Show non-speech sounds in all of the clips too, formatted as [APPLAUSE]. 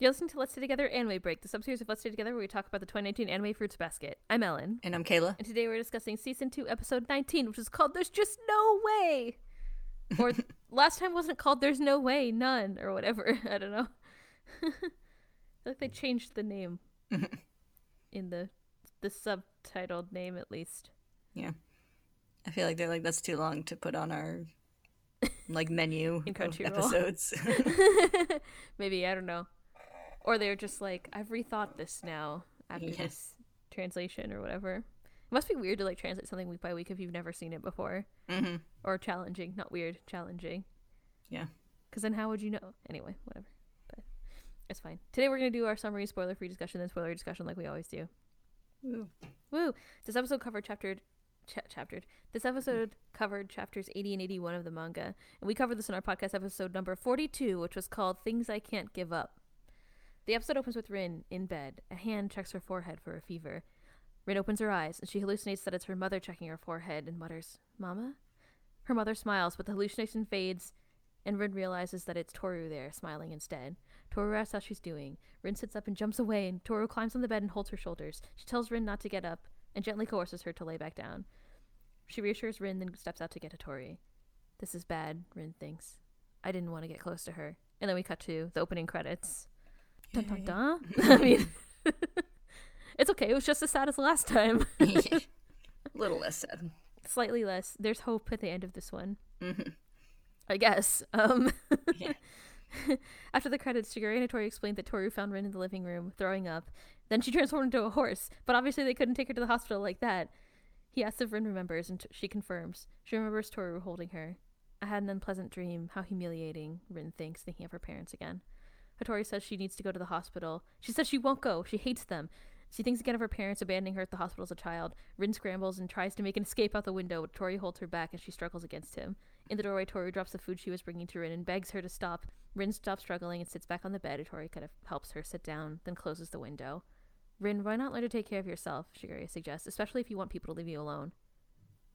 You're listening to Let's Stay Together Anime Break, the subseries of Let's Stay Together where we talk about the 2019 Anime Fruits Basket. I'm Ellen. And I'm Kayla. And today we're discussing Season 2, Episode 19, which is called There's Just No Way! Or [LAUGHS] last time wasn't called There's No Way, None, or whatever. [LAUGHS] I don't know. [LAUGHS] I feel like they changed the name in the the subtitled name at least. Yeah. I feel like they're like, that's too long to put on our like menu In of episodes. Maybe, I don't know. Or they're just like, I've rethought this now after Yeah. this translation or whatever. It must be weird to like translate something week by week if you've never seen it before. hmm Or challenging. Not weird, challenging. Yeah. Because then how would you know? Anyway, whatever. But it's fine. Today we're going to do our summary, spoiler free discussion, then spoiler discussion like we always do. Ooh. Woo! This episode covered chapter. Ch- chaptered. This episode covered chapters 80 and 81 of the manga. And we covered this in our podcast episode number 42, which was called Things I Can't Give Up. The episode opens with Rin in bed. A hand checks her forehead for a fever. Rin opens her eyes, and she hallucinates that it's her mother checking her forehead and mutters, Mama? Her mother smiles, but the hallucination fades, and Rin realizes that it's Toru there, smiling instead. Toru asks how she's doing. Rin sits up and jumps away, and Toru climbs on the bed and holds her shoulders. She tells Rin not to get up, and gently coerces her to lay back down. She reassures Rin, then steps out to get Tori. This is bad, Rin thinks. I didn't want to get close to her. And then we cut to the opening credits. Dun dun dun. [LAUGHS] I mean, [LAUGHS] it's okay. It was just as sad as last time. A [LAUGHS] little less sad. Slightly less. There's hope at the end of this one. hmm I guess. Um, Yeah. After the credits, Shigure and Tori explained that Toru found Rin in the living room, throwing up. Then she transformed into a horse, but obviously they couldn't take her to the hospital like that. He asks if Rin remembers, and t- she confirms. She remembers Toru holding her. I had an unpleasant dream. How humiliating, Rin thinks, thinking of her parents again. Hatori says she needs to go to the hospital. She says she won't go. She hates them. She thinks again of her parents abandoning her at the hospital as a child. Rin scrambles and tries to make an escape out the window, but Tori holds her back and she struggles against him. In the doorway, Toru drops the food she was bringing to Rin and begs her to stop. Rin stops struggling and sits back on the bed. Tori kind of helps her sit down, then closes the window. Rin, why not learn to take care of yourself? Shigure suggests, especially if you want people to leave you alone.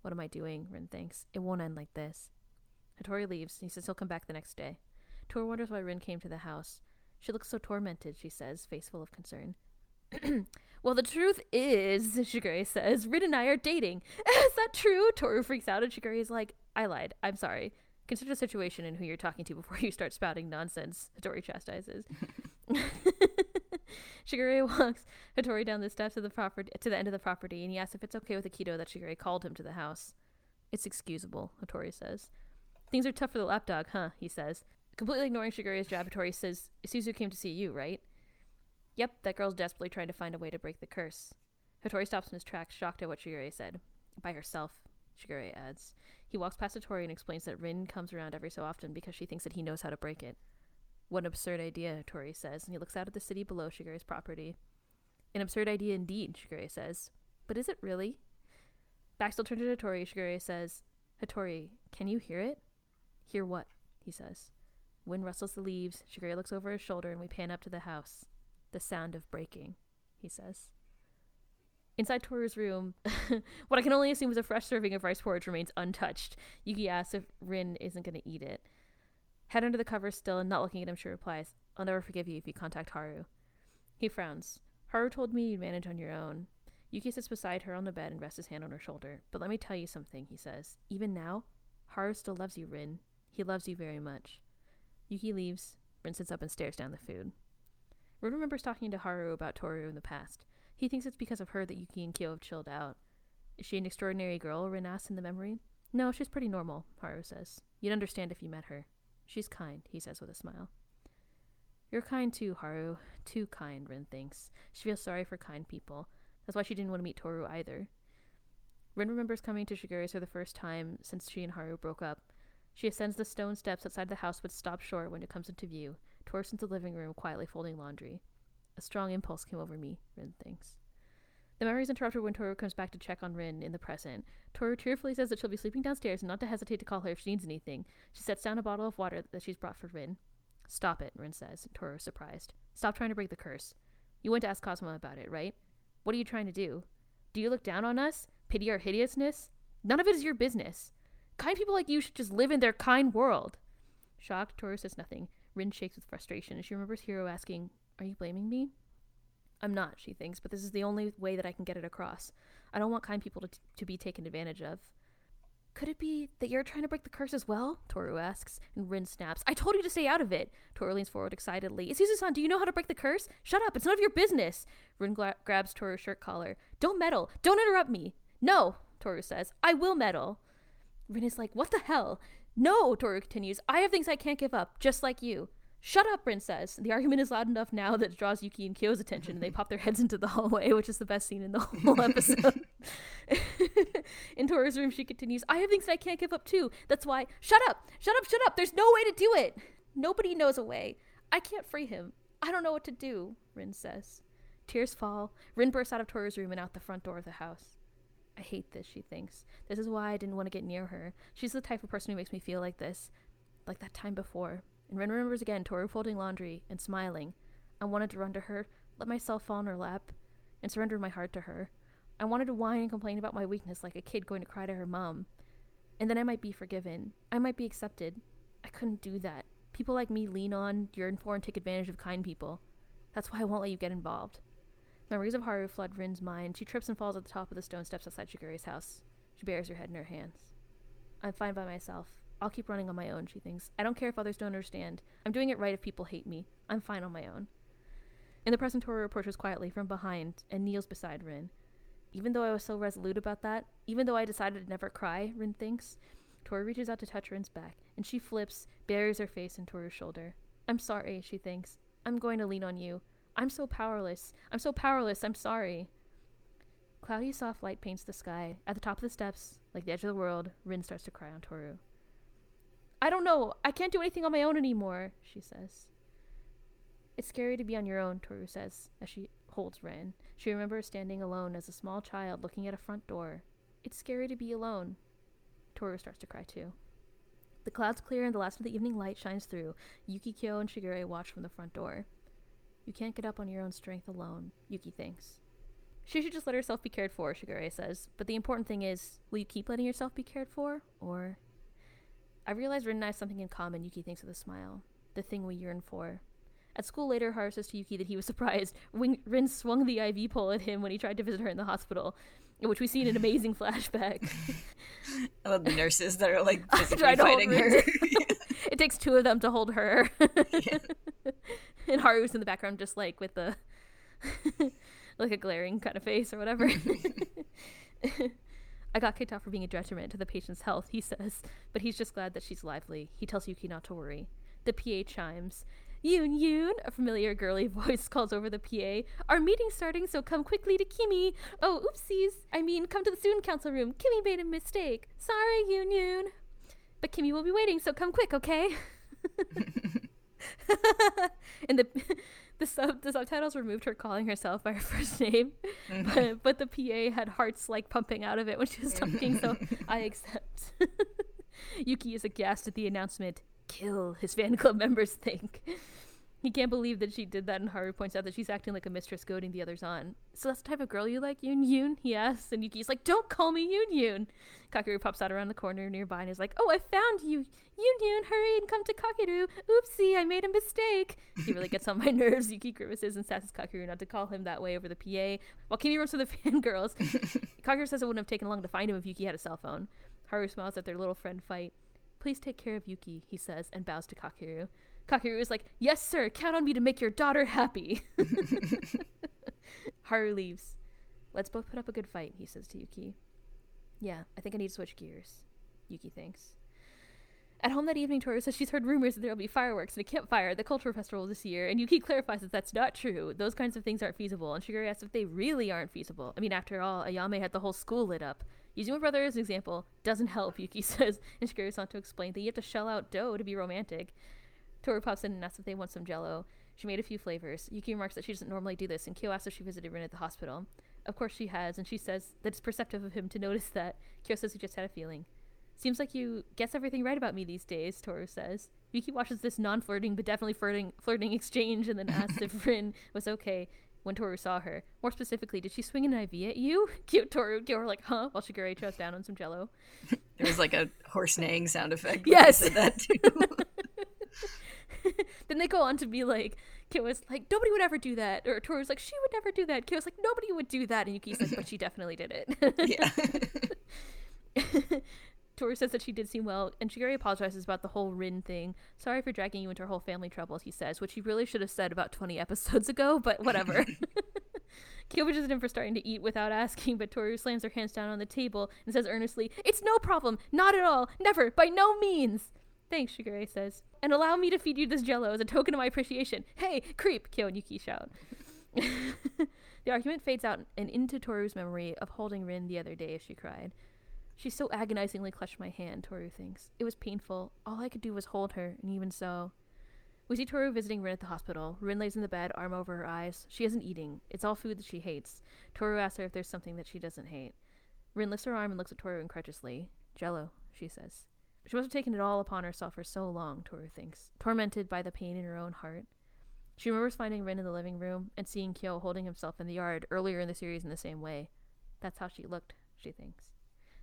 What am I doing? Rin thinks. It won't end like this. Hatori leaves, he says he'll come back the next day. Toru wonders why Rin came to the house. She looks so tormented, she says, face full of concern. [CLEARS THROAT] well, the truth is, [LAUGHS] Shigure says, Rin and I are dating. [LAUGHS] is that true? Toru freaks out, and Shigure is like, I lied. I'm sorry. Consider the situation and who you're talking to before [LAUGHS] you start spouting nonsense, Hatori chastises. Shigure walks Hatori down the steps of the property to the end of the property, and he asks if it's okay with Akito that Shigure called him to the house. It's excusable, Hatori says. Things are tough for the lapdog, huh? He says. Completely ignoring Shigure's jab, Hatori says, Suzu came to see you, right? Yep, that girl's desperately trying to find a way to break the curse. Hatori stops in his tracks, shocked at what Shigure said. By herself, Shigure adds. He walks past Hatori and explains that Rin comes around every so often because she thinks that he knows how to break it. What an absurd idea, Hatori says, and he looks out at the city below Shigure's property. An absurd idea indeed, Shigure says. But is it really? Still turned to Hatori, Shigure says, Hatori, can you hear it? Hear what? he says. Wind rustles the leaves. Shigure looks over his shoulder and we pan up to the house. The sound of breaking, he says. Inside Toru's room, [LAUGHS] what I can only assume is a fresh serving of rice porridge remains untouched. Yuki asks if Rin isn't going to eat it. Head under the covers still and not looking at him, she replies, I'll never forgive you if you contact Haru. He frowns. Haru told me you'd manage on your own. Yuki sits beside her on the bed and rests his hand on her shoulder. But let me tell you something, he says. Even now, Haru still loves you, Rin. He loves you very much. Yuki leaves. Rin sits up and stares down the food. Rin remembers talking to Haru about Toru in the past. He thinks it's because of her that Yuki and Kyo have chilled out. Is she an extraordinary girl? Rin asks in the memory. No, she's pretty normal, Haru says. You'd understand if you met her. She's kind, he says with a smile. You're kind too, Haru. Too kind, Rin thinks. She feels sorry for kind people. That's why she didn't want to meet Toru either. Rin remembers coming to Shigure's for the first time since she and Haru broke up. She ascends the stone steps outside the house but stops short when it comes into view. Toru's into the living room, quietly folding laundry. A strong impulse came over me, Rin thinks. The memory is interrupted when Toru comes back to check on Rin in the present. Toru tearfully says that she'll be sleeping downstairs and not to hesitate to call her if she needs anything. She sets down a bottle of water that she's brought for Rin. Stop it, Rin says. Toru is surprised. Stop trying to break the curse. You went to ask Cosmo about it, right? What are you trying to do? Do you look down on us? Pity our hideousness? None of it is your business. Kind people like you should just live in their kind world. Shocked, Toru says nothing. Rin shakes with frustration, and she remembers Hiro asking, Are you blaming me? I'm not, she thinks, but this is the only way that I can get it across. I don't want kind people to, t- to be taken advantage of. Could it be that you're trying to break the curse as well? Toru asks, and Rin snaps. I told you to stay out of it. Toru leans forward excitedly. Isuzu-san, do you know how to break the curse? Shut up, it's none of your business. Rin gra- grabs Toru's shirt collar. Don't meddle. Don't interrupt me. No, Toru says. I will meddle. Rin is like, what the hell? No, Toru continues. I have things I can't give up, just like you. Shut up, Rin says. The argument is loud enough now that it draws Yuki and Kyo's attention, and they pop their heads into the hallway, which is the best scene in the whole episode. [LAUGHS] in Toru's room, she continues, I have things that I can't give up too. That's why, shut up, shut up, shut up. There's no way to do it. Nobody knows a way. I can't free him. I don't know what to do, Rin says. Tears fall. Rin bursts out of Toru's room and out the front door of the house. I hate this, she thinks. This is why I didn't want to get near her. She's the type of person who makes me feel like this. Like that time before. And Rin remembers again Toru folding laundry and smiling. I wanted to run to her, let myself fall on her lap, and surrender my heart to her. I wanted to whine and complain about my weakness like a kid going to cry to her mom. And then I might be forgiven. I might be accepted. I couldn't do that. People like me lean on, yearn for, and take advantage of kind people. That's why I won't let you get involved. Memories of Haru flood Rin's mind. She trips and falls at the top of the stone steps outside Shigure's house. She buries her head in her hands. I'm fine by myself. I'll keep running on my own, she thinks. I don't care if others don't understand. I'm doing it right if people hate me. I'm fine on my own. In the present, Toru approaches quietly from behind and kneels beside Rin. Even though I was so resolute about that, even though I decided to never cry, Rin thinks, Toru reaches out to touch Rin's back, and she flips, buries her face in Toru's shoulder. I'm sorry, she thinks. I'm going to lean on you. I'm so powerless. I'm so powerless. I'm sorry. Cloudy soft light paints the sky. At the top of the steps, like the edge of the world, Rin starts to cry on Toru. I don't know. I can't do anything on my own anymore, she says. It's scary to be on your own, Toru says, as she holds Rin. She remembers standing alone as a small child looking at a front door. It's scary to be alone. Toru starts to cry too. The clouds clear and the last of the evening light shines through. Yuki, Kyo, and Shigure watch from the front door. You can't get up on your own strength alone, Yuki thinks. She should just let herself be cared for, Shigure says. But the important thing is, will you keep letting yourself be cared for? Or. I realize Rin and I have something in common, Yuki thinks with a smile. The thing we yearn for. At school later, Haru says to Yuki that he was [LAUGHS] surprised when Rin swung the IV pole at him when he tried to visit her in the hospital, which we see in an amazing [LAUGHS] flashback. [LAUGHS] I love the nurses that are like physically fighting her. it takes two of them to hold her. Yeah. [LAUGHS] and Haru Haru's in the background just like with the [LAUGHS] like a glaring kind of face or whatever. [LAUGHS] I got kicked out for being a detriment to the patient's health, he says, but he's just glad that she's lively. He tells Yuki not to worry. The PA chimes. Yoon Yoon, a familiar girly voice calls over the PA. Our meeting's starting, so come quickly to Kimi. Oh, oopsies. I mean, come to the student council room. Kimi made a mistake. Sorry, Yoon Yoon. But Kimi will be waiting, so come quick, okay? [LAUGHS] and the [LAUGHS] the sub the subtitles removed her calling herself by her [LAUGHS] first name, mm-hmm. but, but the PA had hearts like pumping out of it when she was talking. So I accept. Yuki is aghast at the announcement. Kill his fan club members think. He can't believe that she did that, and Haru points out that she's acting like a mistress goading the others on. So that's the type of girl you like, Yoon Yoon? He asks, and Yuki's like, Don't call me Yoon Yoon. Kakeru pops out around the corner nearby and is like, Oh, I found you! Yoon Yoon, hurry and come to Kakeru! Oopsie, I made a mistake! He really gets on my [LAUGHS] nerves. Yuki grimaces and sasses Kakeru not to call him that way over the PA, while Kimi runs to the [LAUGHS] fangirls. [LAUGHS] Kakeru says it wouldn't have taken long to find him if Yuki had a cell phone. Haru smiles at their little friend fight. Please take care of Yuki, he says, and bows to Kakeru. Kakeru is like, Yes, sir, count on me to make your daughter happy. [LAUGHS] Haru leaves. Let's both put up a good fight, he says to Yuki. Yeah, I think I need to switch gears, Yuki thinks. At home that evening, Toru says she's heard rumors that there will be fireworks and a campfire at the cultural festival this year, and Yuki clarifies that that's not true. Those kinds of things aren't feasible, and Shigure asks if they really aren't feasible. I mean, after all, Ayame had the whole school lit up. Using my brother as an example doesn't help, [LAUGHS] Yuki says, and Shigure goes on to explain that you have to shell out dough to be romantic. Toru pops in and asks if they want some jello. She made a few flavors. Yuki remarks that she doesn't normally do this, and Kyo asks if she visited Rin at the hospital. Of course she has, and she says that it's perceptive of him to notice that. Kyo says he just had a feeling. Seems like you guess everything right about me these days, Toru says. Yuki watches this non-flirting but definitely flirting flirting exchange and then asks if [LAUGHS] Rin was okay when Toru saw her. More specifically, did she swing an IV at you? [LAUGHS] Cute Toru. Kyo were like, huh? While Shigure chows down on some jello. There was like a horse neighing sound effect. when Yes. you said that [LAUGHS] too. Then they go on to be like, Kyo was like, nobody would ever do that. Or Toru was like, she would never do that. Kyo was like, nobody would do that. And Yuki's like, but she definitely did it. yeah. [LAUGHS] Toru says that she did seem well, and Shigure apologizes about the whole Rin thing. Sorry for dragging you into her whole family troubles, he says, which he really should have said about 20 episodes ago, but whatever. Kyo is him for starting to eat without asking, but Toru slams her hands down on the table and says earnestly, It's no problem, not at all, never, by no means. Thanks, Shigure says. And allow me to feed you this jello as a token of my appreciation. Hey, creep, Kyo and Yuki shout. [LAUGHS] the argument fades out and into Toru's memory of holding Rin the other day as she cried. She so agonizingly clutched my hand, Toru thinks. It was painful. All I could do was hold her, and even so. We see Toru visiting Rin at the hospital. Rin lays in the bed, arm over her eyes. She isn't eating. It's all food that she hates. Toru asks her if there's something that she doesn't hate. Rin lifts her arm and looks at Toru incredulously. Jello, she says. She must have taken it all upon herself for so long, Toru thinks, tormented by the pain in her own heart. She remembers finding Rin in the living room and seeing Kyo holding himself in the yard earlier in the series in the same way. That's how she looked, she thinks.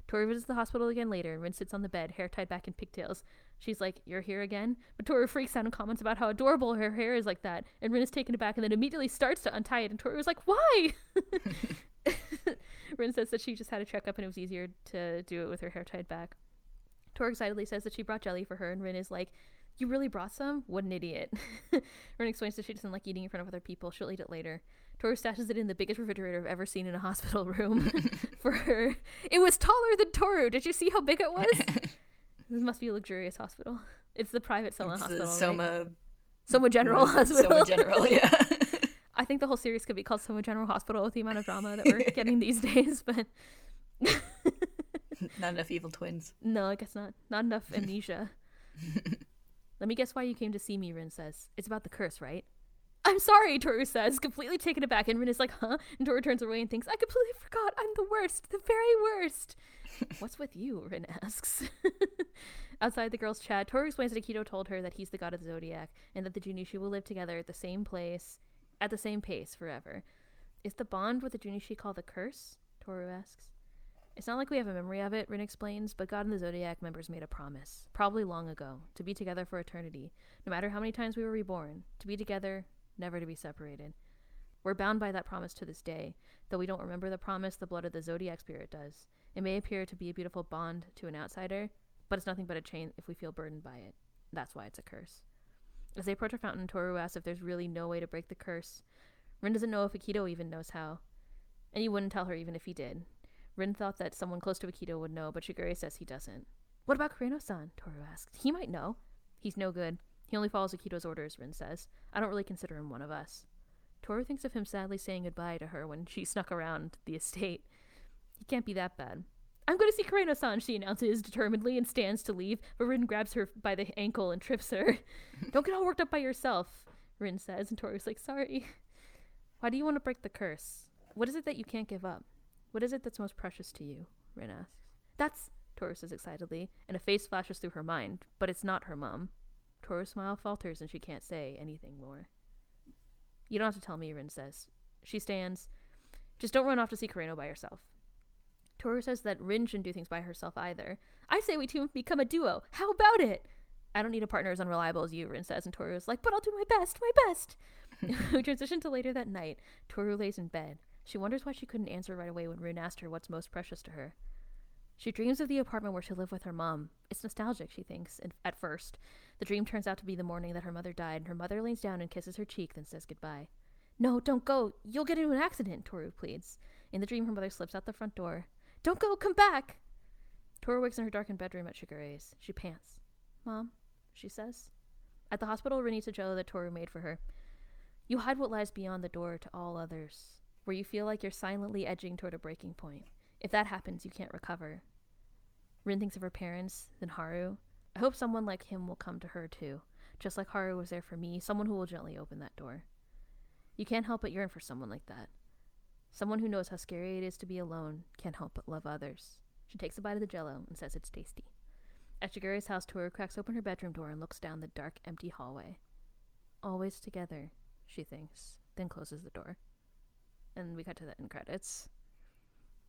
Toru visits the hospital again later, and Rin sits on the bed, hair tied back in pigtails. She's like, You're here again? But Toru freaks out and comments about how adorable her hair is like that, and Rin is taken aback and then immediately starts to untie it, and Toru is like, Why? [LAUGHS] [LAUGHS] Rin says that she just had a checkup and it was easier to do it with her hair tied back. Toru excitedly says that she brought jelly for her, and Rin is like, You really brought some? What an idiot. [LAUGHS] Rin explains that she doesn't like eating in front of other people. She'll eat it later. Toru stashes it in the biggest refrigerator I've ever seen in a hospital room [LAUGHS] [LAUGHS] for her. It was taller than Toru. Did you see how big it was? this must be a luxurious hospital. It's the private Soma It's hospital. the right? Soma, Soma General Hospital. Soma General, yeah. I think the whole series could be called Soma General Hospital with the amount of drama that we're getting these days, but Not enough evil twins. no, I guess not. Not enough [LAUGHS] amnesia. [LAUGHS] Let me guess why you came to see me, Rin says. It's about the curse, right? I'm sorry, Toru says, completely taken aback, and Rin is like, huh? And Toru turns away and thinks, I completely forgot. I'm the worst, the very worst. [LAUGHS] What's with you? Rin asks. Outside the girls' chat, Toru explains that Akito told her that he's the god of the zodiac and that the Junishi will live together at the same place, at the same pace forever. Is the bond with the Junishi called the curse? Toru asks. It's not like we have a memory of it, Rin explains, but God and the Zodiac members made a promise, probably long ago, to be together for eternity, no matter how many times we were reborn, to be together, never to be separated. We're bound by that promise to this day, though we don't remember the promise the blood of the Zodiac spirit does. It may appear to be a beautiful bond to an outsider, but it's nothing but a chain if we feel burdened by it. That's why it's a curse. As they approach a fountain, Toru asks if there's really no way to break the curse. Rin doesn't know if Akito even knows how, and he wouldn't tell her even if he did. Rin thought that someone close to Akito would know, but Shigure says he doesn't. What about Kureno-san? Toru asks. He might know. He's no good. He only follows Akito's orders, Rin says. I don't really consider him one of us. Toru thinks of him sadly saying goodbye to her when she [LAUGHS] snuck around the estate. He can't be that bad. I'm going to see Kureno-san, she announces determinedly and stands to leave, but Rin grabs her by the ankle and trips her. [LAUGHS] don't get all worked up by yourself, Rin says, and Toru's like, sorry. [LAUGHS] Why do you want to break the curse? What is it that you can't give up? What is it that's most precious to you? Rin asks. That's, Toru says excitedly, and a face flashes through her mind, but it's not her mom. Toru's smile falters and she can't say anything more. You don't have to tell me, Rin says. She stands. Just don't run off to see Kureno by yourself. Toru says that Rin shouldn't do things by herself either. I say we two become a duo. How about it? I don't need a partner as unreliable as you, Rin says, and Toru is like, but I'll do my best, my best. [LAUGHS] we transition to later that night. Toru lays in bed. She wonders why she couldn't answer right away when Rin asked her what's most precious to her. She dreams of the apartment where she lived with her mom. It's nostalgic, she thinks, at first. The dream turns out to be the morning that her mother died, and her mother leans down and kisses her cheek, then says goodbye. No, don't go. You'll get into an accident, Toru pleads. In the dream, her mother slips out the front door. Don't go, come back! Toru wakes in her darkened bedroom at Shigure's. She pants. Mom, she says. At the hospital, Rin eats a jello that Toru made for her. You hide what lies beyond the door to all others, where you feel like you're silently edging toward a breaking point. If that happens, you can't recover. Rin thinks of her parents, then Haru. I hope someone like him will come to her too, just like Haru was there for me, someone who will gently open that door. You can't help but yearn for someone like that. Someone who knows how scary it is to be alone, can't help but love others. She takes a bite of the jello and says it's tasty. At Shigure's house, Toru cracks open her bedroom door and looks down the dark, empty hallway. Always together, she thinks, then closes the door. And we cut to the end credits.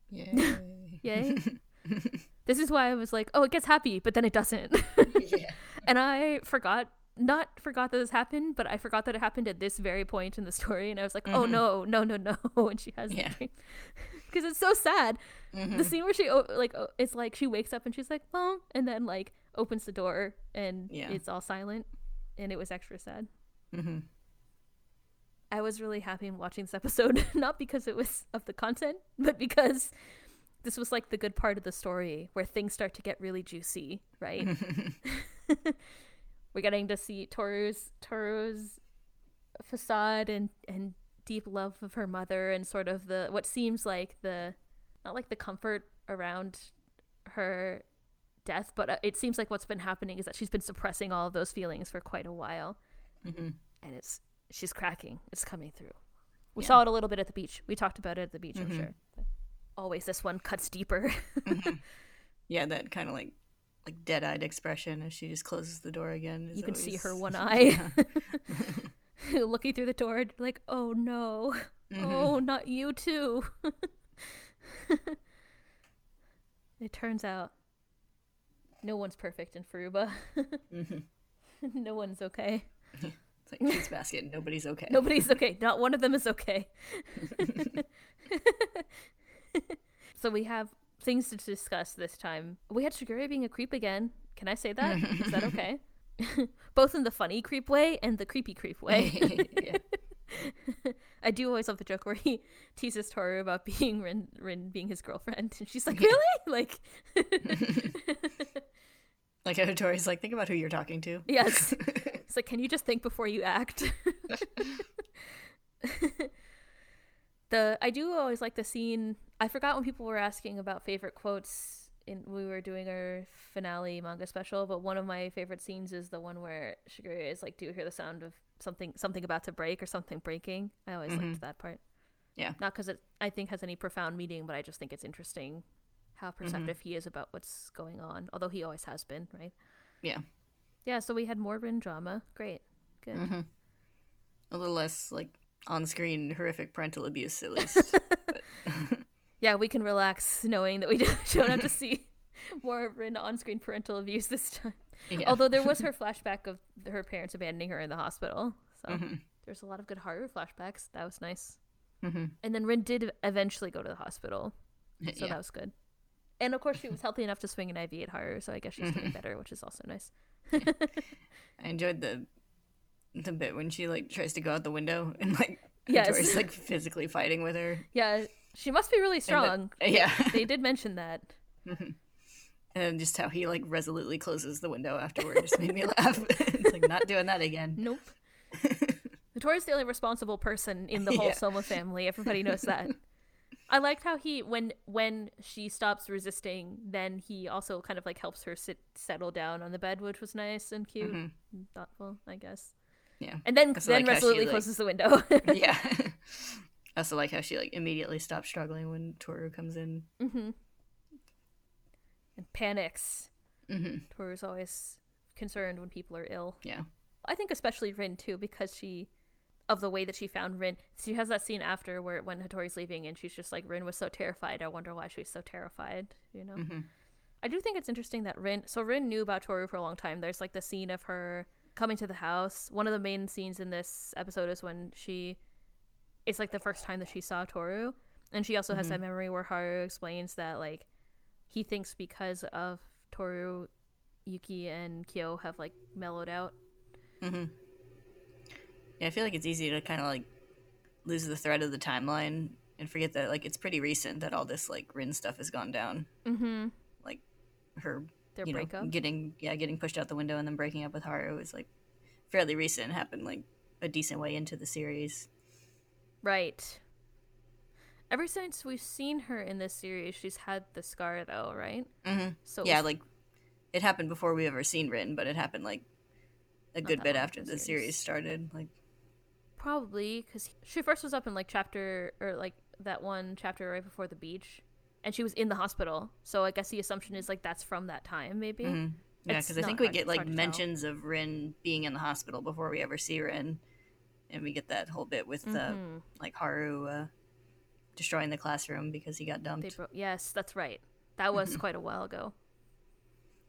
Yay. [LAUGHS] Yay. [LAUGHS] this is why I was like, oh, it gets happy, but then it doesn't. yeah. [LAUGHS] and I forgot not forgot that this happened, but I forgot that it happened at this very point in the story, and I was like, "Oh no, no, no, no!" And she has Yeah. because it's so sad. Mhm. The scene where she like it's like she wakes up and she's like, "Mom," and then like opens the door and Yeah. it's all silent, and it was extra sad. Mhm. I was really happy in watching this episode, [LAUGHS] not because it was of the content, but because this was like the good part of the story where things start to get really juicy, right? [LAUGHS] We're getting to see Toru's Toru's facade and and deep love of her mother and sort of the what seems like the not like the comfort around her death, but uh, it seems like what's been happening is that she's been suppressing all of those feelings for quite a while Mhm. and it's she's cracking. It's coming through. We Yeah. saw it a little bit at the beach. We talked about it at the beach, I'm Mhm. sure. But always this one cuts deeper. [LAUGHS] Yeah, that kind of like like dead-eyed expression as she just closes the door again. you can see her one [LAUGHS] eye [LAUGHS] looking through the door, like, oh no, Mhm. oh, not you too. it turns out no one's perfect in Furuba. Mhm. no one's okay. It's like fruits basket. Nobody's okay. Nobody's okay. Not one of them is okay. [LAUGHS] so we have things to discuss this time. We had Shigure being a creep again. Can I say that? Is that okay? [LAUGHS] Both in the funny creep way and the creepy creep way. [LAUGHS] I do always love the joke where he teases Toru about being Rin, Rin being his girlfriend, and she's like, "Really?" Like, Like [LAUGHS] Tori's like, think about who you're talking to. yes. [LAUGHS] It's like, can you just think before you act? [LAUGHS] the I do always like the scene. I forgot when people were asking about favorite quotes in we were doing our finale manga special, but one of my favorite scenes is the one where Shigure is like, "Do you hear the sound of something something about to break or something breaking?" I always liked mm-hmm. that part. Yeah. Not because it I think has any profound meaning, but I just think it's interesting how perceptive he is about what's going on. Although he always has been, right? Yeah. Yeah, so we had more Rin drama. Great. Good. Mm-hmm. A little less like on-screen horrific parental abuse, at least. [LAUGHS] [LAUGHS] Yeah, we can relax knowing that we [LAUGHS] don't have to see more Rin on screen parental abuse this time. yeah. Although there was her flashback of her parents abandoning her in the hospital. So Mhm. there's a lot of good horror flashbacks. That was nice. Mhm. And then Rin did eventually go to the hospital. So yeah. that was good. And of course, she was healthy enough to swing an IV at Haru, so I guess she's doing mm-hmm. better, which is also nice. [LAUGHS] I enjoyed the the bit when she like tries to go out the window and like [LAUGHS] Yes. Tori's like physically fighting with her. Yeah, she must be really strong. the- [LAUGHS] yeah. they did mention that. Mm-hmm. and just how he like resolutely closes the window afterward just made me laugh. it's like not doing that again. Nope. Notorious the only responsible person in the whole Yeah. Soma family. Everybody knows that. I liked how he when when she stops resisting, then he also kind of like helps her sit settle down on the bed, which was nice and cute, and thoughtful, I guess. Yeah. And then Also then like she, resolutely like- closes the window. [LAUGHS] yeah. I also like how she like immediately stops struggling when Toru comes in. Mm-hmm. And panics. Mm-hmm. Toru's always concerned when people are ill. Yeah. I think especially Rin too, because she of the way that she found Rin. She has that scene after where when Hatori's leaving and she's just like Rin was so terrified. I wonder why she's so terrified, you know. Mhm. I do think it's interesting that Rin so Rin knew about Toru for a long time. There's like the scene of her coming to the house. One of the main scenes in this episode is when she it's like the first time that she saw Toru. And she also has that memory where Haru explains that like he thinks because of Toru, Yuki and Kyo have like mellowed out. hmm Yeah, I feel like it's easy to kind of like lose the thread of the timeline and forget that like it's pretty recent that all this like Rin stuff has gone down. Mm-hmm. Like her, Their you know, breakup. getting yeah, getting pushed out the window and then breaking up with Haru is like fairly recent. Happened like a decent way into the series. Right. Ever since we've seen her in this series, she's had the scar though, right? hmm So it yeah, was like it happened before we ever seen Rin, but it happened like a good bit after the the series series. started. Like probably because she first was up in like chapter or like that one chapter right before the beach, and she was in the hospital. So I guess the assumption is like that's from that time, maybe. mhm. yeah, because I think we hard- get like to tell. mentions of Rin being in the hospital before we ever see Rin, and we get that whole bit with uh, Mhm. like Haru uh, destroying the classroom because he got dumped. bro- yes, that's right. That was quite a while ago.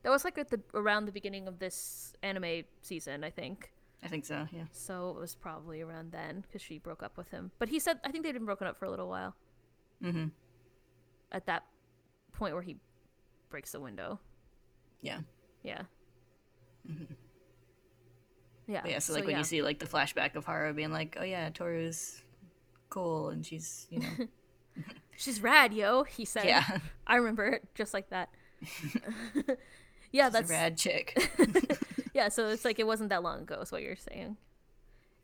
That was like at the around the beginning of this anime season, I think. I think so. Yeah. So it was probably around then because she broke up with him. But he said I think they'd been broken up for a little while. Mm-hmm. At that point where he breaks the window. Yeah. Yeah. Yeah. But yeah. So like when you see like the flashback of Haru being like, "Oh yeah, Toru's cool," and she's you know, [LAUGHS] she's rad, yo. He said. yeah, I remember it just like that. [LAUGHS] yeah, she's that's a rad chick. [LAUGHS] [LAUGHS] yeah. So it's like it wasn't that long ago, is what you're saying.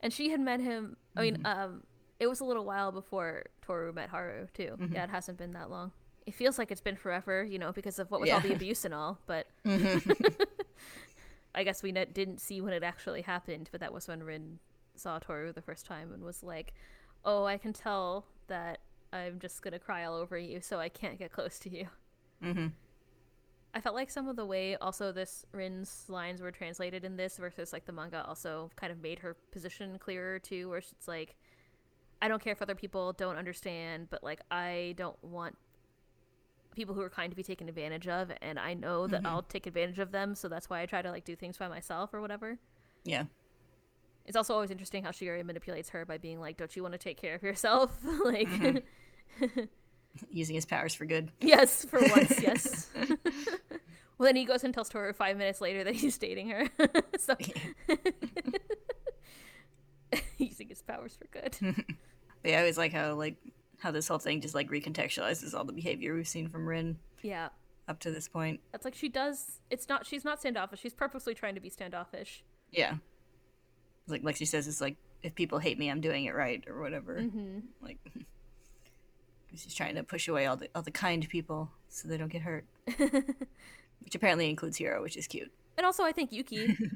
And she had met him. I mean, mm-hmm. um, it was a little while before Toru met Haru too. Mm-hmm. Yeah, it hasn't been that long. It feels like it's been forever, you know, because of what with all the [LAUGHS] abuse and all. But mm-hmm. I guess we didn't see when it actually happened. But that was when Rin saw Toru the first time and was like, "Oh, I can tell that I'm just gonna cry all over you, so I can't get close to you." I felt like some of the way also this Rin's lines were translated in this versus like the manga also kind of made her position clearer too, where it's like, I don't care if other people don't understand, but like I don't want people who are kind to be taken advantage of, and I know that mm-hmm. I'll take advantage of them, so that's why I try to like do things by myself or whatever. Yeah. It's also always interesting how Shigure manipulates her by being like, "Don't you want to take care of yourself?" [LAUGHS] like, mm-hmm. [LAUGHS] Using his powers for good. Yes, for once, yes. [LAUGHS] [LAUGHS] well, then he goes and tells Toru five minutes later that he's dating her. [LAUGHS] so using his powers for good. Yeah, I always like how like how this whole thing just like recontextualizes all the behavior we've seen from Rin yeah, up to this point. that's like she does. It's not. She's not standoffish. She's purposely trying to be standoffish. Yeah. Like like she says, it's like if people hate me, I'm doing it right or whatever. Mm-hmm. Like she's trying to push away all the all the kind people so they don't get hurt. [LAUGHS] which apparently includes Hiro, which is cute. And also, I think Yuki. [LAUGHS]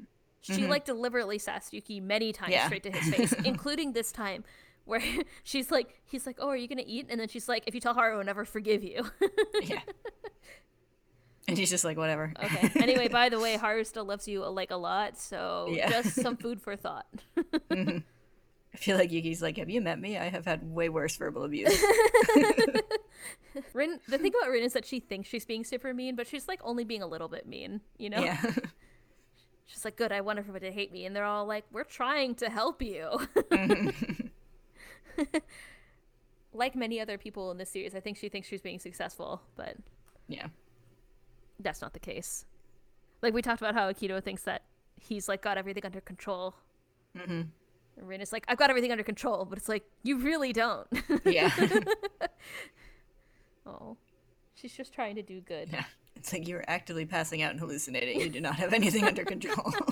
She mm-hmm. like deliberately sassed Yuki many times Yeah. straight to his face, [LAUGHS] including this time where she's like, he's like, "Oh, are you gonna eat?" And then she's like, "If you tell Haru, I'll never forgive you." yeah. And he's just like, whatever. Okay. Anyway, by the way, Haru still loves you like a lot, so Yeah. just some food for thought. Mm-hmm. I feel like Yuki's like, have you met me? I have had way worse verbal abuse. [LAUGHS] [LAUGHS] Rin, the thing about Rin is that she thinks she's being super mean, but she's like only being a little bit mean. You know? yeah. [LAUGHS] She's like, "Good, I want everybody to hate me," and they're all like, "We're trying to help you." like many other people in this series, I think she thinks she's being successful, but yeah. that's not the case. Like we talked about how Akito thinks that he's like got everything under control. hmm And Rin is like, I've got everything under control, but it's like, you really don't. Yeah. [LAUGHS] oh. She's just trying to do good. yeah. It's like you are actively passing out and hallucinating. You do not have anything under control. [LAUGHS]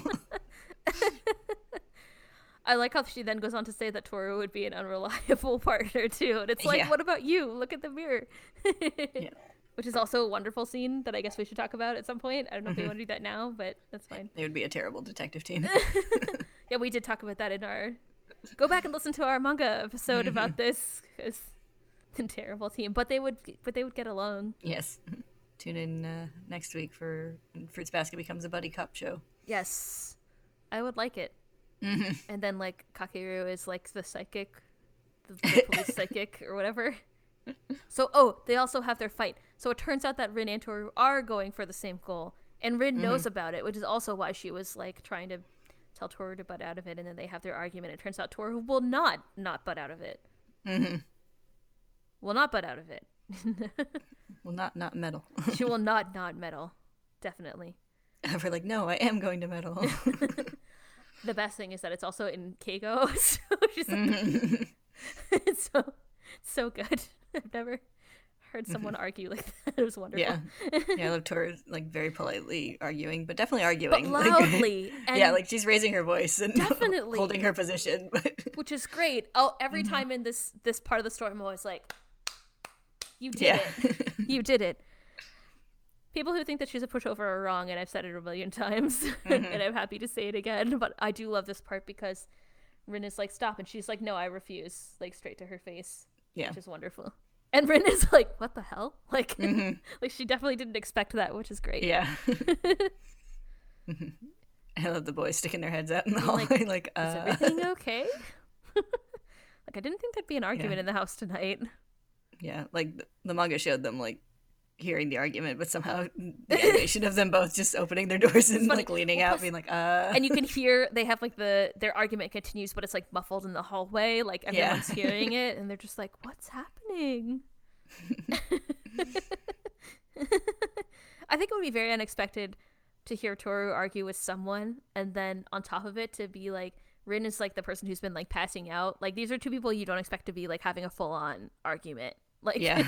I like how she then goes on to say that Toru would be an unreliable [LAUGHS] partner too. And it's like, Yeah. what about you? Look at the mirror. yeah. Which is also a wonderful scene that I guess we should talk about at some point. I don't know Mm-hmm. if we want to do that now, but that's fine. They would be a terrible detective team. Yeah, we did talk about that in our. Go back and listen to our manga episode about [LAUGHS] this because the [LAUGHS] terrible team, but they would, but they would get along. yes. Tune in uh, next week for Fruits Basket becomes a buddy cop show. Yes, I would like it. Mm-hmm. And then like Kakeru is like the psychic, the, the [LAUGHS] police psychic or whatever. So oh, they also have their fight. So it turns out that Rin and Toru are going for the same goal, and Rin knows about it, which is also why she was like trying to tell Toru to butt out of it. And then they have their argument. It turns out Toru will not not butt out of it. Mm-hmm. Will not butt out of it. Well, not not meddle. she will not not meddle. [LAUGHS] [LAUGHS] Definitely. We're like, no, I am going to meddle. [LAUGHS] The best thing is that it's also in keigo, so she's like, Mhm. it's so so good. I've never heard someone argue like [LAUGHS] that. It was wonderful. yeah, yeah. I love [LAUGHS] Toru like very politely arguing, but definitely arguing. [LAUGHS] like- loudly. and, yeah, like she's raising her voice and Definitely. holding her position. But which is great. Oh, every Mm-hmm. time in this this part of the story, I'm always like, "You did yeah, it! You did it!" People who think that she's a pushover are wrong, and I've said it a million times, Mm-hmm. and I'm happy to say it again. But I do love this part because Rin is like, "Stop," and she's like, "No, I refuse," like straight to her face. yeah. which is wonderful. And Rin is like, "What the hell?" [LAUGHS] Like, Mhm. [LAUGHS] like she definitely didn't expect that, which is great. Yeah. [LAUGHS] I love the boys sticking their heads out in the like, hallway, like, Is uh, everything okay? like, I didn't think there'd be an argument in the house tonight. yeah, like the, the manga showed them like hearing the argument, but somehow [LAUGHS] the animation of them both just opening their doors and like leaning Well, out, being like, uh. and you can [LAUGHS] hear they have like the their argument continues, but it's like muffled in the hallway, like Yeah. everyone's hearing it, and they're just like, [LAUGHS] "What's happening?" I think it would be very unexpected to hear Toru argue with someone, and then on top of it to be like Rin is like the person who's been like passing out. Like these are two people you don't expect to be like having a full on argument. Like Yeah.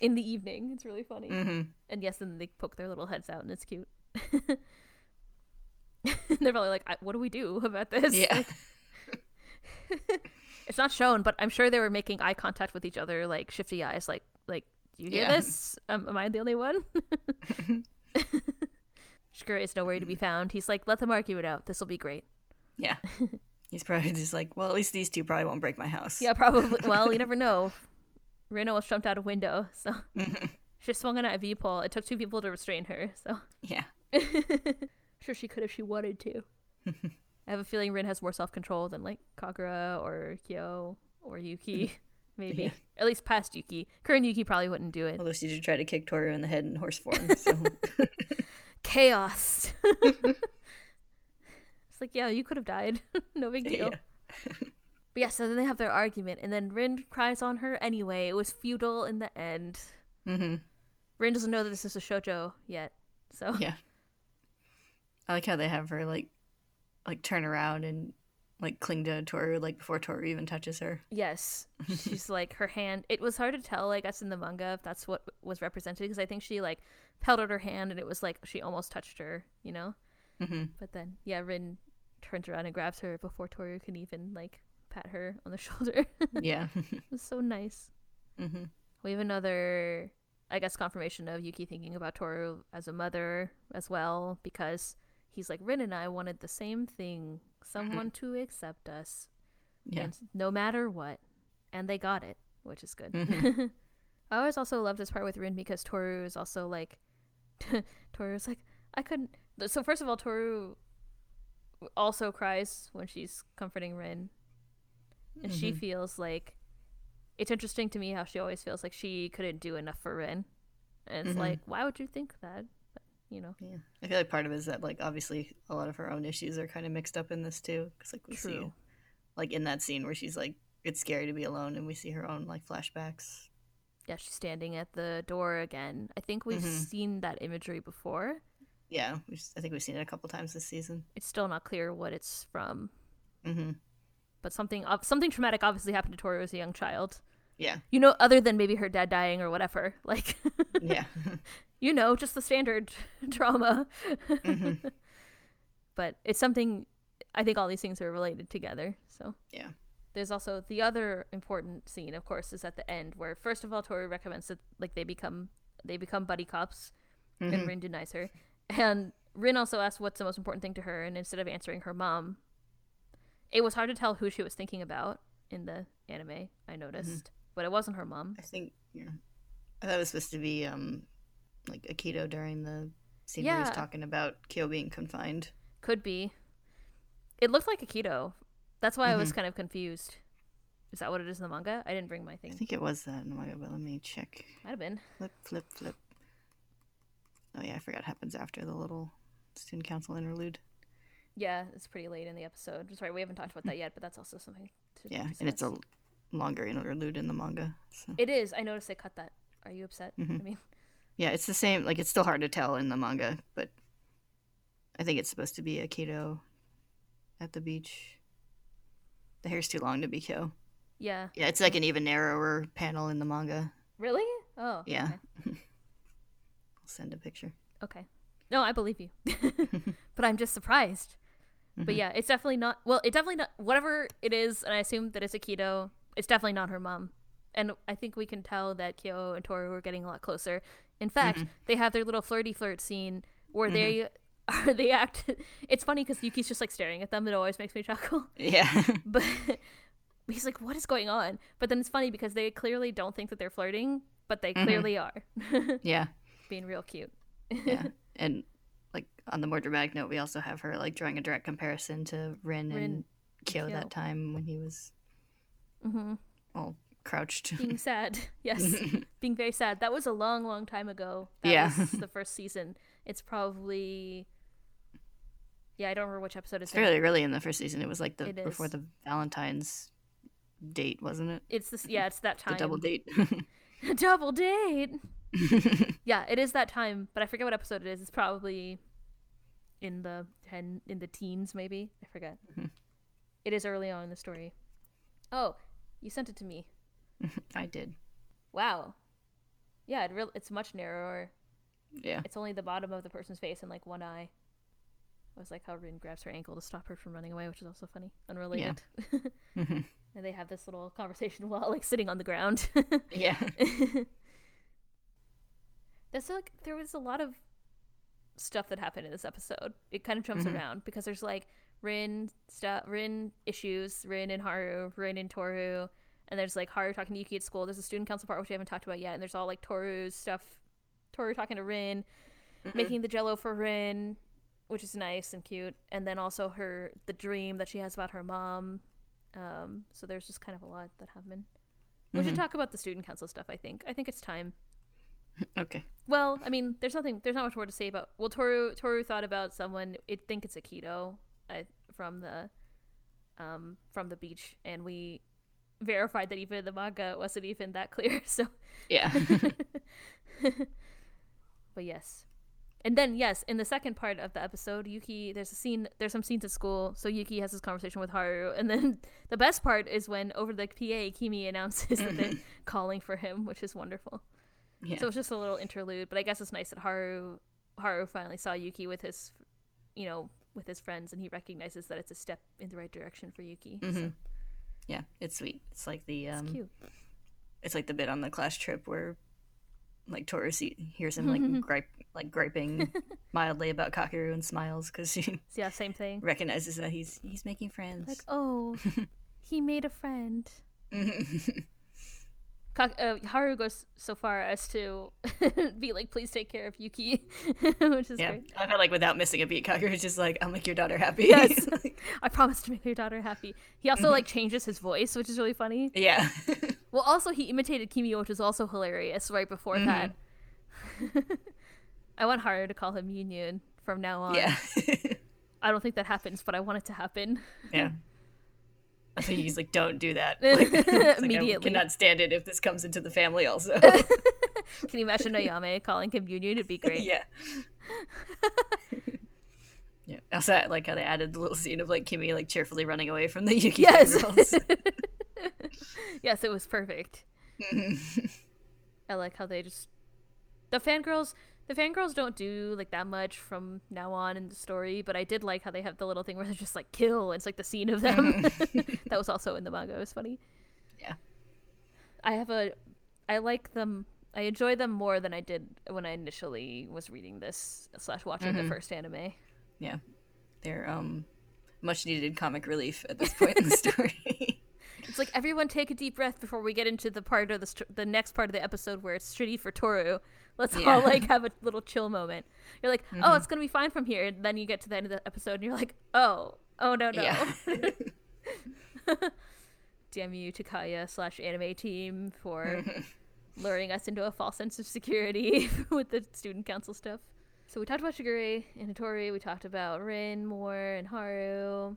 In the evening. It's really funny. hmm And yes, then they poke their little heads out, and it's cute. [LAUGHS] They're probably like, I, "What do we do about this?" Yeah. Like, [LAUGHS] it's not shown, but I'm sure they were making eye contact with each other, like shifty eyes, like, like, do you hear Yeah. this? Um, am I the only one? [LAUGHS] Shigure is nowhere to be found. He's like, "Let them argue it out. This will be great." Yeah. He's probably just like, well, at least these two probably won't break my house. Yeah, probably. well, you never know. Reno almost jumped out a window, so Mhm. [LAUGHS] she swung on at a V pole. It took two people to restrain her, so. Yeah. [LAUGHS] sure she could if she wanted to. [LAUGHS] I have a feeling Rin has more self control than like Kagura or Kyo or Yuki. Maybe. Yeah. At least past Yuki. Current Yuki probably wouldn't do it. Although she did try to kick Toru in the head in horse form. So Chaos. it's like, yeah, you could have died. no big deal. yeah. But yeah, so then they have their argument, and then Rin cries on her anyway. It was futile in the end. hmm Rin doesn't know that this is a shoujo yet. So Yeah. I like how they have her like like turn around and like cling to Toru like before Toru even touches her. Yes, [LAUGHS] she's like her hand. It was hard to tell, I guess, in the manga if that's what was represented because I think she like held out her hand and it was like she almost touched her, you know. hmm But then, yeah, Rin turns around and grabs her before Toru can even like pat her on the [LAUGHS] shoulder. Yeah. [LAUGHS] it was so nice. hmm We have another, I guess, confirmation of Yuki thinking about Toru as a mother as well because he's like Rin and I wanted the same thing, someone to accept us. Yeah. and no matter what. And they got it, which is good. Mhm. [LAUGHS] I always also love this part with Rin because Toru is also like, Toru's like, I couldn't. So first of all, Toru also cries when she's comforting Rin, and she Mhm. feels like it's interesting to me how she always feels like she couldn't do enough for Rin, and it's Mhm. like, why would you think that? But, you know, Yeah. I feel like part of it is that like obviously a lot of her own issues are kind of mixed up in this too because like we see like in that scene where she's like it's scary to be alone and we see her own like flashbacks. yeah, she's standing at the door again. I think we've Mhm. seen that imagery before. Yeah, we've, I think we've seen it a couple times this season. It's still not clear what it's from. hmm but something something traumatic obviously happened to Toru as a young child. Yeah. You know, other than maybe her dad dying or whatever. [LAUGHS] Like, Yeah. [LAUGHS] you know, just the standard [LAUGHS] trauma. Mhm. But it's something. I think all these things are related together. So Yeah. There's also the other important scene, of course, is at the end where first of all Toru recommends that like they become they become buddy cops, and Mhm. Rin denies her, and Rin also asks what's the most important thing to her, and instead of answering her mom, it was hard to tell who she was thinking about in the anime. I noticed, but it wasn't her mom. I think yeah. I thought it was supposed to be um like Akito during the scene where he Yeah. was talking about Kyo being confined. Could be. It looked like Akito. That's why I was kind of confused. Is that what it is in the manga? I didn't bring my thing. I think it was that in the manga, but let me check. Might have been. Flip, flip, flip. Oh yeah, I forgot it happens after the little student council interlude. Yeah, it's pretty late in the episode. Sorry, we haven't talked about that yet, but that's also something to Yeah, and it's a longer interlude in the manga. So. It is. I noticed they cut that. Are you upset? Mhm. I mean, Yeah, it's the same. Like it's still hard to tell in the manga, but I think it's supposed to be a Akito at the beach. The hair's too long to be Kyo. yeah. Yeah, it's like an even narrower panel in the manga. Really? Oh. Yeah. Okay. [LAUGHS] I'll send a picture. okay. No, I believe you. [LAUGHS] but I'm just surprised. But Mhm. yeah, it's definitely not. Well, it definitely not. Whatever it is, and I assume that it's a Akito. It's definitely not her mom. And I think we can tell that Kyo and Toru are getting a lot closer. In fact, Mhm. they have their little flirty flirt scene where Mm-hmm. they [LAUGHS] are they act. It's funny because Yuki's just like staring at them. It always makes me chuckle. [LAUGHS] Yeah. [LAUGHS] But he's like, "What is going on?" But then it's funny because they clearly don't think that they're flirting, but they Mhm. clearly are, yeah. being real cute. Yeah. and on the more dramatic note, we also have her like drawing a direct comparison to Rin, Rin and Kyo Kyo. that time when he was hmm well crouched. being [LAUGHS] sad. Yes, [LAUGHS] being very sad. That was a long, long time ago. That Yeah. was the [LAUGHS] first season. It's probably. Yeah, I don't remember which episode it's, It's fairly early in the first season. It was like the before the Valentine's date, wasn't it? It's this. Yeah, it's that The time. double date. double date. Yeah, it is that time, but I forget what episode it is. It's probably in the ten in the teens, maybe. I forget. Mhm. It is early on in the story. Oh, you sent it to me. [LAUGHS] I did. Wow. Yeah, it real it's much narrower. Yeah. It's only the bottom of the person's face and like one eye. It was like how Rin grabs her ankle to stop her from running away, which is also funny, unrelated. [LAUGHS] Mhm. and they have this little conversation [LAUGHS] while like sitting on the ground. yeah. There's like there was a lot of stuff that happened in this episode. It kind of jumps Mhm. around because there's like Rin stuff, Rin issues, Rin and Haru, Rin and Toru, and there's like Haru talking to Yuki at school. There's a student council part which we haven't talked about yet, and there's all like Toru's stuff, Toru talking to Rin, Mhm. making the Jello for Rin, which is nice and cute, and then also her the dream that she has about her mom. Um, so there's just kind of a lot that happened. We should Mhm. talk about the student council stuff. I think. I think it's time. [LAUGHS] Okay. Well, I mean, there's nothing. There's not much more to say about. Well, Toru Toru thought about someone. I think it's Akito, uh, from the, um, from the beach, and we verified that even the manga wasn't even that clear. [LAUGHS] So, Yeah. [LAUGHS] but yes, and then yes, in the second part of the episode, Yuki, there's a scene. There's some scenes at school. So Yuki has this conversation with Haru, and then the best part is when over the PA, Kimi announces that they're calling for him, which is wonderful. Yeah. So it's just a little interlude, but I guess it's nice that Haru Haru finally saw Yuki with his, you know, with his friends, and he recognizes that it's a step in the right direction for Yuki. So Mhm. Yeah, it's sweet. It's like the it's um cute. it's like the bit on the class trip where like Toru hears him like gripe like griping [LAUGHS] mildly about Kakeru and smiles cuz he So yeah, same thing. recognizes that he's he's making friends. Like, oh, [LAUGHS] he made a friend. [LAUGHS] Uh, Haru goes so far as to [LAUGHS] be like, "Please take care of Yuki," [LAUGHS] which is yeah. great. I felt like without missing a beat Kakeru's just like I'll make your daughter happy. Yes. [LAUGHS] I promise to make your daughter happy. He also like changes his voice, which is really funny. yeah. Well, also he imitated Kimi, which is also hilarious. Right before that, I want Haru to call him Union from now on. yeah. I don't think that happens, but I want it to happen. yeah. I think he's like, don't do that. [LAUGHS] Like, [LAUGHS] like, Immediately. I cannot stand it if this comes into the family also. [LAUGHS] Can you imagine Noyame calling him Union? It'd be great. yeah. yeah. I also like how they added the little scene of like Kimi like cheerfully running away from the Yuki Yes. yes, it was perfect. Mm-hmm. I like how they just the fangirls the fangirls don't do like that much from now on in the story, but I did like how they have the little thing where they're just like kill. It's like the scene of them. [LAUGHS] that was also in the manga. It was funny. Yeah. I have a I like them I enjoy them more than I did when I initially was reading this slash watching the first anime. yeah. They're um much needed comic relief at this point in the story. [LAUGHS] It's like everyone take a deep breath before we get into the part of the st- the next part of the episode where it's shitty for Toru. Let's Yeah. all like have a little chill moment. You're like, oh, mm-hmm. it's gonna be fine from here. And then you get to the end of the episode and you're like, oh, oh no no. Yeah. [LAUGHS] Damn you, Takaya slash anime team for [LAUGHS] luring us into a false sense of security [LAUGHS] with the student council stuff. So we talked about Shigure and Hatori. We talked about Rin more and Haru,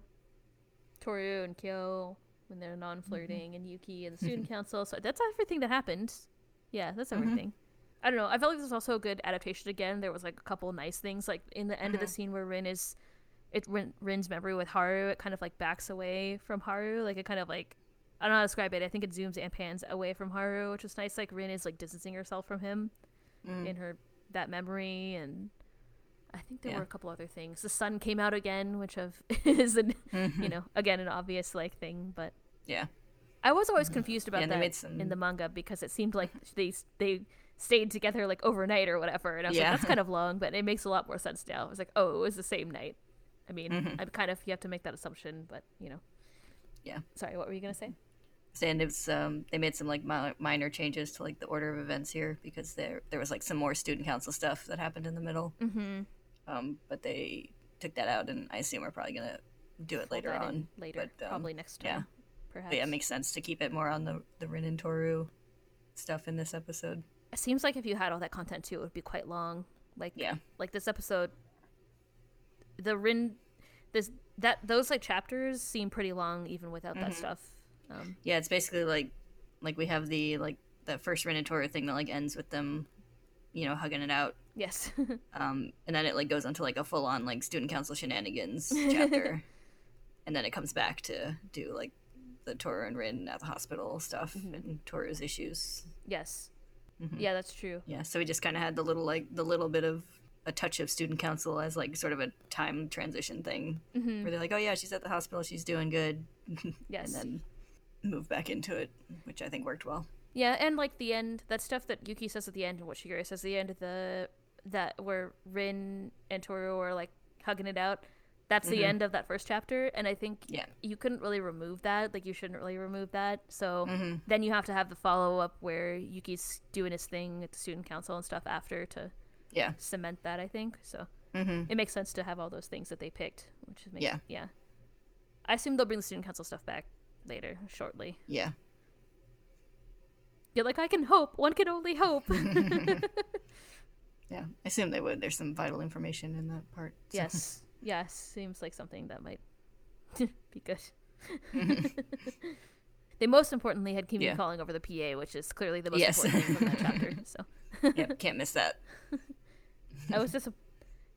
Toru and Kyo when they're non-flirting, mm-hmm. and Yuki and the mm-hmm. student council. So that's everything that happened. Yeah, that's everything. I don't know. I felt like this was also a good adaptation. Again, there was like a couple nice things, like in the end of the scene where Rin is, it Rin, Rin's memory with Haru. It kind of like backs away from Haru. Like it kind of like I don't know how to describe it. I think it zooms and pans away from Haru, which was nice. Like Rin is like distancing herself from him Mm. in her that memory, and I think there Yeah. were a couple other things. The sun came out again, which of [LAUGHS] is an Mhm. you know again an obvious like thing, but yeah. I was always confused about Mm-hmm. Yeah, that in the manga because it seemed like [LAUGHS] they they stayed together like overnight or whatever, and I was Yeah. like, that's kind of long, but it makes a lot more sense now. I was like, oh, it was the same night. I mean, Mhm. I'm kind of you have to make that assumption, but you know. Yeah. Sorry, what were you gonna say? And it's um they made some like mi- minor changes to like the order of events here because there there was like some more student council stuff that happened in the middle. Mm-hmm. Um, but they took that out, and I assume we're probably gonna do it later on. later, but, um, probably next time. yeah. perhaps. But yeah, it makes sense to keep it more on the the Rin and Toru stuff in this episode. It seems like if you had all that content too, it would be quite long. Like Yeah. like this episode, the Rin, this that those like chapters seem pretty long even without that Mm-hmm. stuff. Um, Yeah, it's basically like like we have the like that first Rin and Toru thing that like ends with them, you know, hugging it out. yes, [LAUGHS] Um, and then it like goes into like a full on like student council shenanigans chapter, [LAUGHS] and then it comes back to do like the Toru and Rin at the hospital stuff and Toru's issues. yes, Mm-hmm. yeah, that's true. Yeah, so we just kind of had the little like the little bit of a touch of student council as like sort of a time transition thing Mm-hmm. where they're like, oh yeah, she's at the hospital, she's doing good, [LAUGHS] Yes, and then move back into it, which I think worked well. yeah, and like the end, that stuff that Yuki says at the end and what Shigure says at the end of the that where Rin and Toru are like hugging it out. That's the end of that first chapter, and I think Mm-hmm. Yeah. you couldn't really remove that. Like you shouldn't really remove that. So Mm-hmm. then you have to have the follow up where Yuki's doing his thing at the student council and stuff after to Yeah. cement that. I think so. Mm-hmm. It makes sense to have all those things that they picked, which is Yeah. yeah. I assume they'll bring the student council stuff back later, shortly. Yeah. You're like, I can hope. One can only hope. [LAUGHS] [LAUGHS] Yeah. I assume they would. There's some vital information in that part. so- yes, yes, seems like something that might [LAUGHS] be good. [LAUGHS] they most importantly had Kimi Yeah. calling over the PA, which is clearly the most Yes. important thing from that chapter. [LAUGHS] So Yep, can't miss that. I was just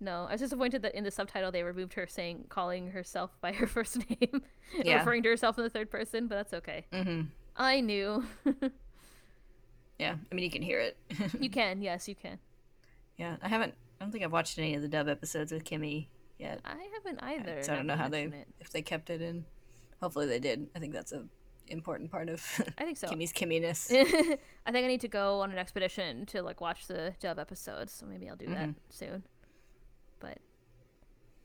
no, I was disappointed that in the subtitle they removed her saying calling herself by her first name, Yeah. referring to herself in the third person, but that's okay. Mm-hmm. I knew Yeah. I mean, you can hear it. you can. Yes, you can. yeah. I haven't. I don't think I've watched any of the dub episodes with Kimi yet. I haven't either. So I don't know how they it. if they kept it in. Hopefully they did. I think that's a important part of I think so. Kimi's Kimminess. [LAUGHS] I think I need to go on an expedition to like watch the dub episodes, so maybe I'll do that soon. But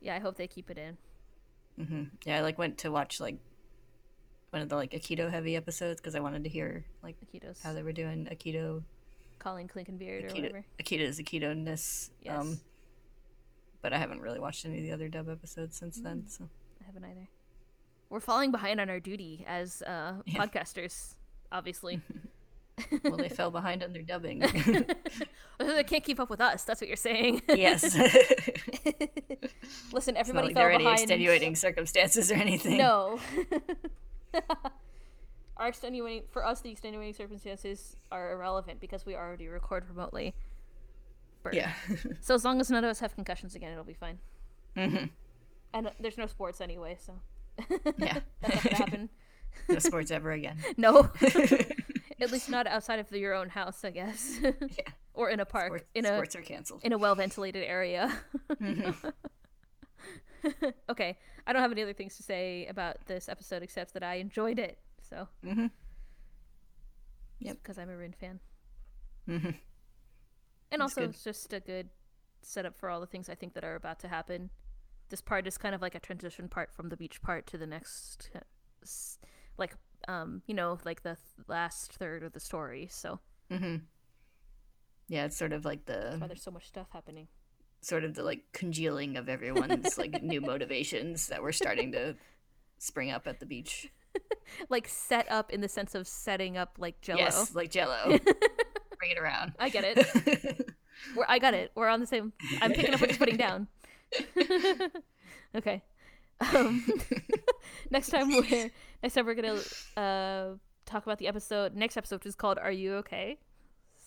yeah, I hope they keep it in. Mm-hmm. Yeah, I like went to watch like one of the like Akito heavy episodes because I wanted to hear like Akito's, how they were doing Akito. Colleen Clinkenbeard or Akito, whatever. Akito's Akito-ness. Yes, Um, but I haven't really watched any of the other dub episodes since then. Mm. So I haven't either. We're falling behind on our duty as uh, [LAUGHS] Yeah. podcasters, obviously. [LAUGHS] well, they fell behind on their dubbing. [LAUGHS] they can't keep up with us. That's what you're saying. yes, it's Listen, not everybody like fell there are any extenuating circumstances or anything. No. Our extenuating for us, the extenuating circumstances are irrelevant because we already record remotely. Yeah. [LAUGHS] So as long as none of us have concussions again, it'll be fine. Mm-hmm. And there's no sports anyway, so Yeah. [LAUGHS] that's not gonna happen. [LAUGHS] no sports ever again. No, at least not outside of your own house, I guess, Yeah. or in a park, Sports, in a sports are canceled. in a well ventilated area. okay, I don't have any other things to say about this episode except that I enjoyed it. So, Mm-hmm. yep, because I'm a Rin fan, hmm and also good. it's just a good setup for all the things I think that are about to happen. This part is kind of like a transition part from the beach part to the next, uh, like, um, you know, like the th- last third of the story. So hmm Yeah, it's sort of like the that's why there's so much stuff happening. sort of the like congealing of everyone's like [LAUGHS] new motivations that were starting to spring up at the beach. [LAUGHS] Like set up in the sense of setting up like Jello. Yes, like Jello. [LAUGHS] Bring it around. I get it. [LAUGHS] We're, I got it. We're on the same. I'm picking up what you're putting down. [LAUGHS] okay. Um, [LAUGHS] next time we're next time we're gonna uh, talk about the episode. Next episode which is called "Are You Okay?"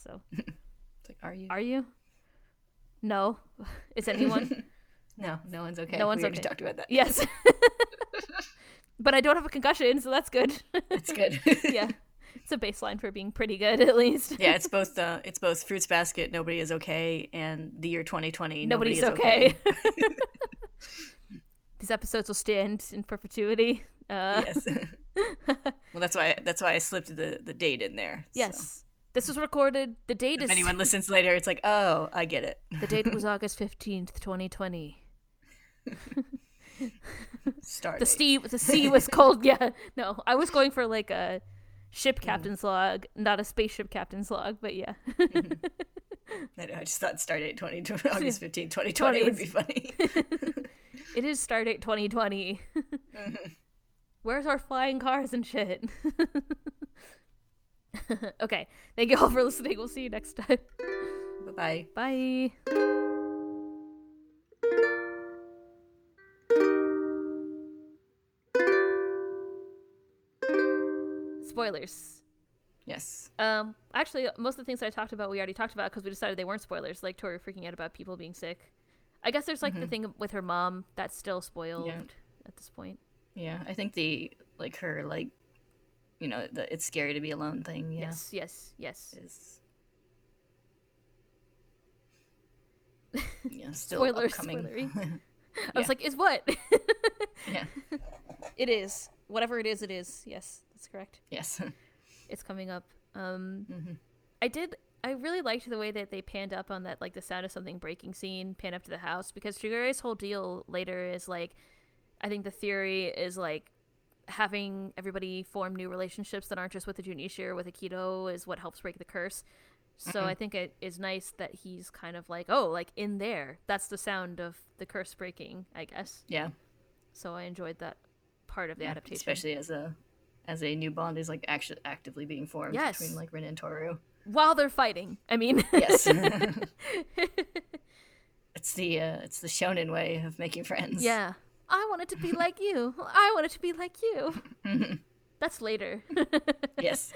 So, It's like, are you? are you? No. Is anyone? No, no one's okay. No one's we okay. talked about that. yes. but I don't have a concussion, so that's good. That's good. yeah, it's a baseline for being pretty good [LAUGHS] at least. yeah, it's both uh, it's both Fruits Basket, Nobody is Okay, and the year 2020, Nobody's Nobody is okay. [LAUGHS] These episodes will stand in perpetuity. Uh, yes. [LAUGHS] well, that's why that's why I slipped the the date in there. so. Yes. This was recorded. The date If is anyone listens later, it's like, oh, I get it. the date was August fifteenth, twenty twenty. Start. The sea the sea was cold. Yeah, no, I was going for like a ship captain's log, not a spaceship captain's log. But yeah, I, know, I just thought start date 20, [LAUGHS] August 15, 2020 would be funny. [LAUGHS] it is Stardate twenty twenty. Mm-hmm. [LAUGHS] Where's our flying cars and shit? okay. Thank you all for listening. We'll see you next time. Bye bye. Spoilers. Yes. Um, actually, most of the things that I talked about, we already talked about because we decided they weren't spoilers. Like Toru freaking out about people being sick. I guess there's like the thing with her mom that's still spoiled Yeah. at this point. Yeah. I think the like her like you know the it's scary to be alone thing. Yeah. Yes, yes, yes. Is [LAUGHS] yeah still Spoiler, upcoming. [LAUGHS] I was like, is what? [LAUGHS] yeah. it is. Whatever it is, it is. Yes, that's correct. Yes. [LAUGHS] It's coming up. Um, hmm I did. I really liked the way that they panned up on that, like the sound of something breaking scene, pan up to the house, because Shigure's whole deal later is like, I think the theory is like having everybody form new relationships that aren't just with the Junishi or with Akito is what helps break the curse. So I think it is nice that he's kind of like, oh, like in there, that's the sound of the curse breaking, I guess. Yeah. So I enjoyed that part of the yeah. adaptation. Especially as a as a new bond is like actually actively being formed Yes. between like Rin and Toru. while they're fighting. I mean, Yes. [LAUGHS] it's the uh, it's the shonen way of making friends. Yeah. I wanted to be like you. I wanted to be like you. Mm-hmm. [LAUGHS] That's later. Yes.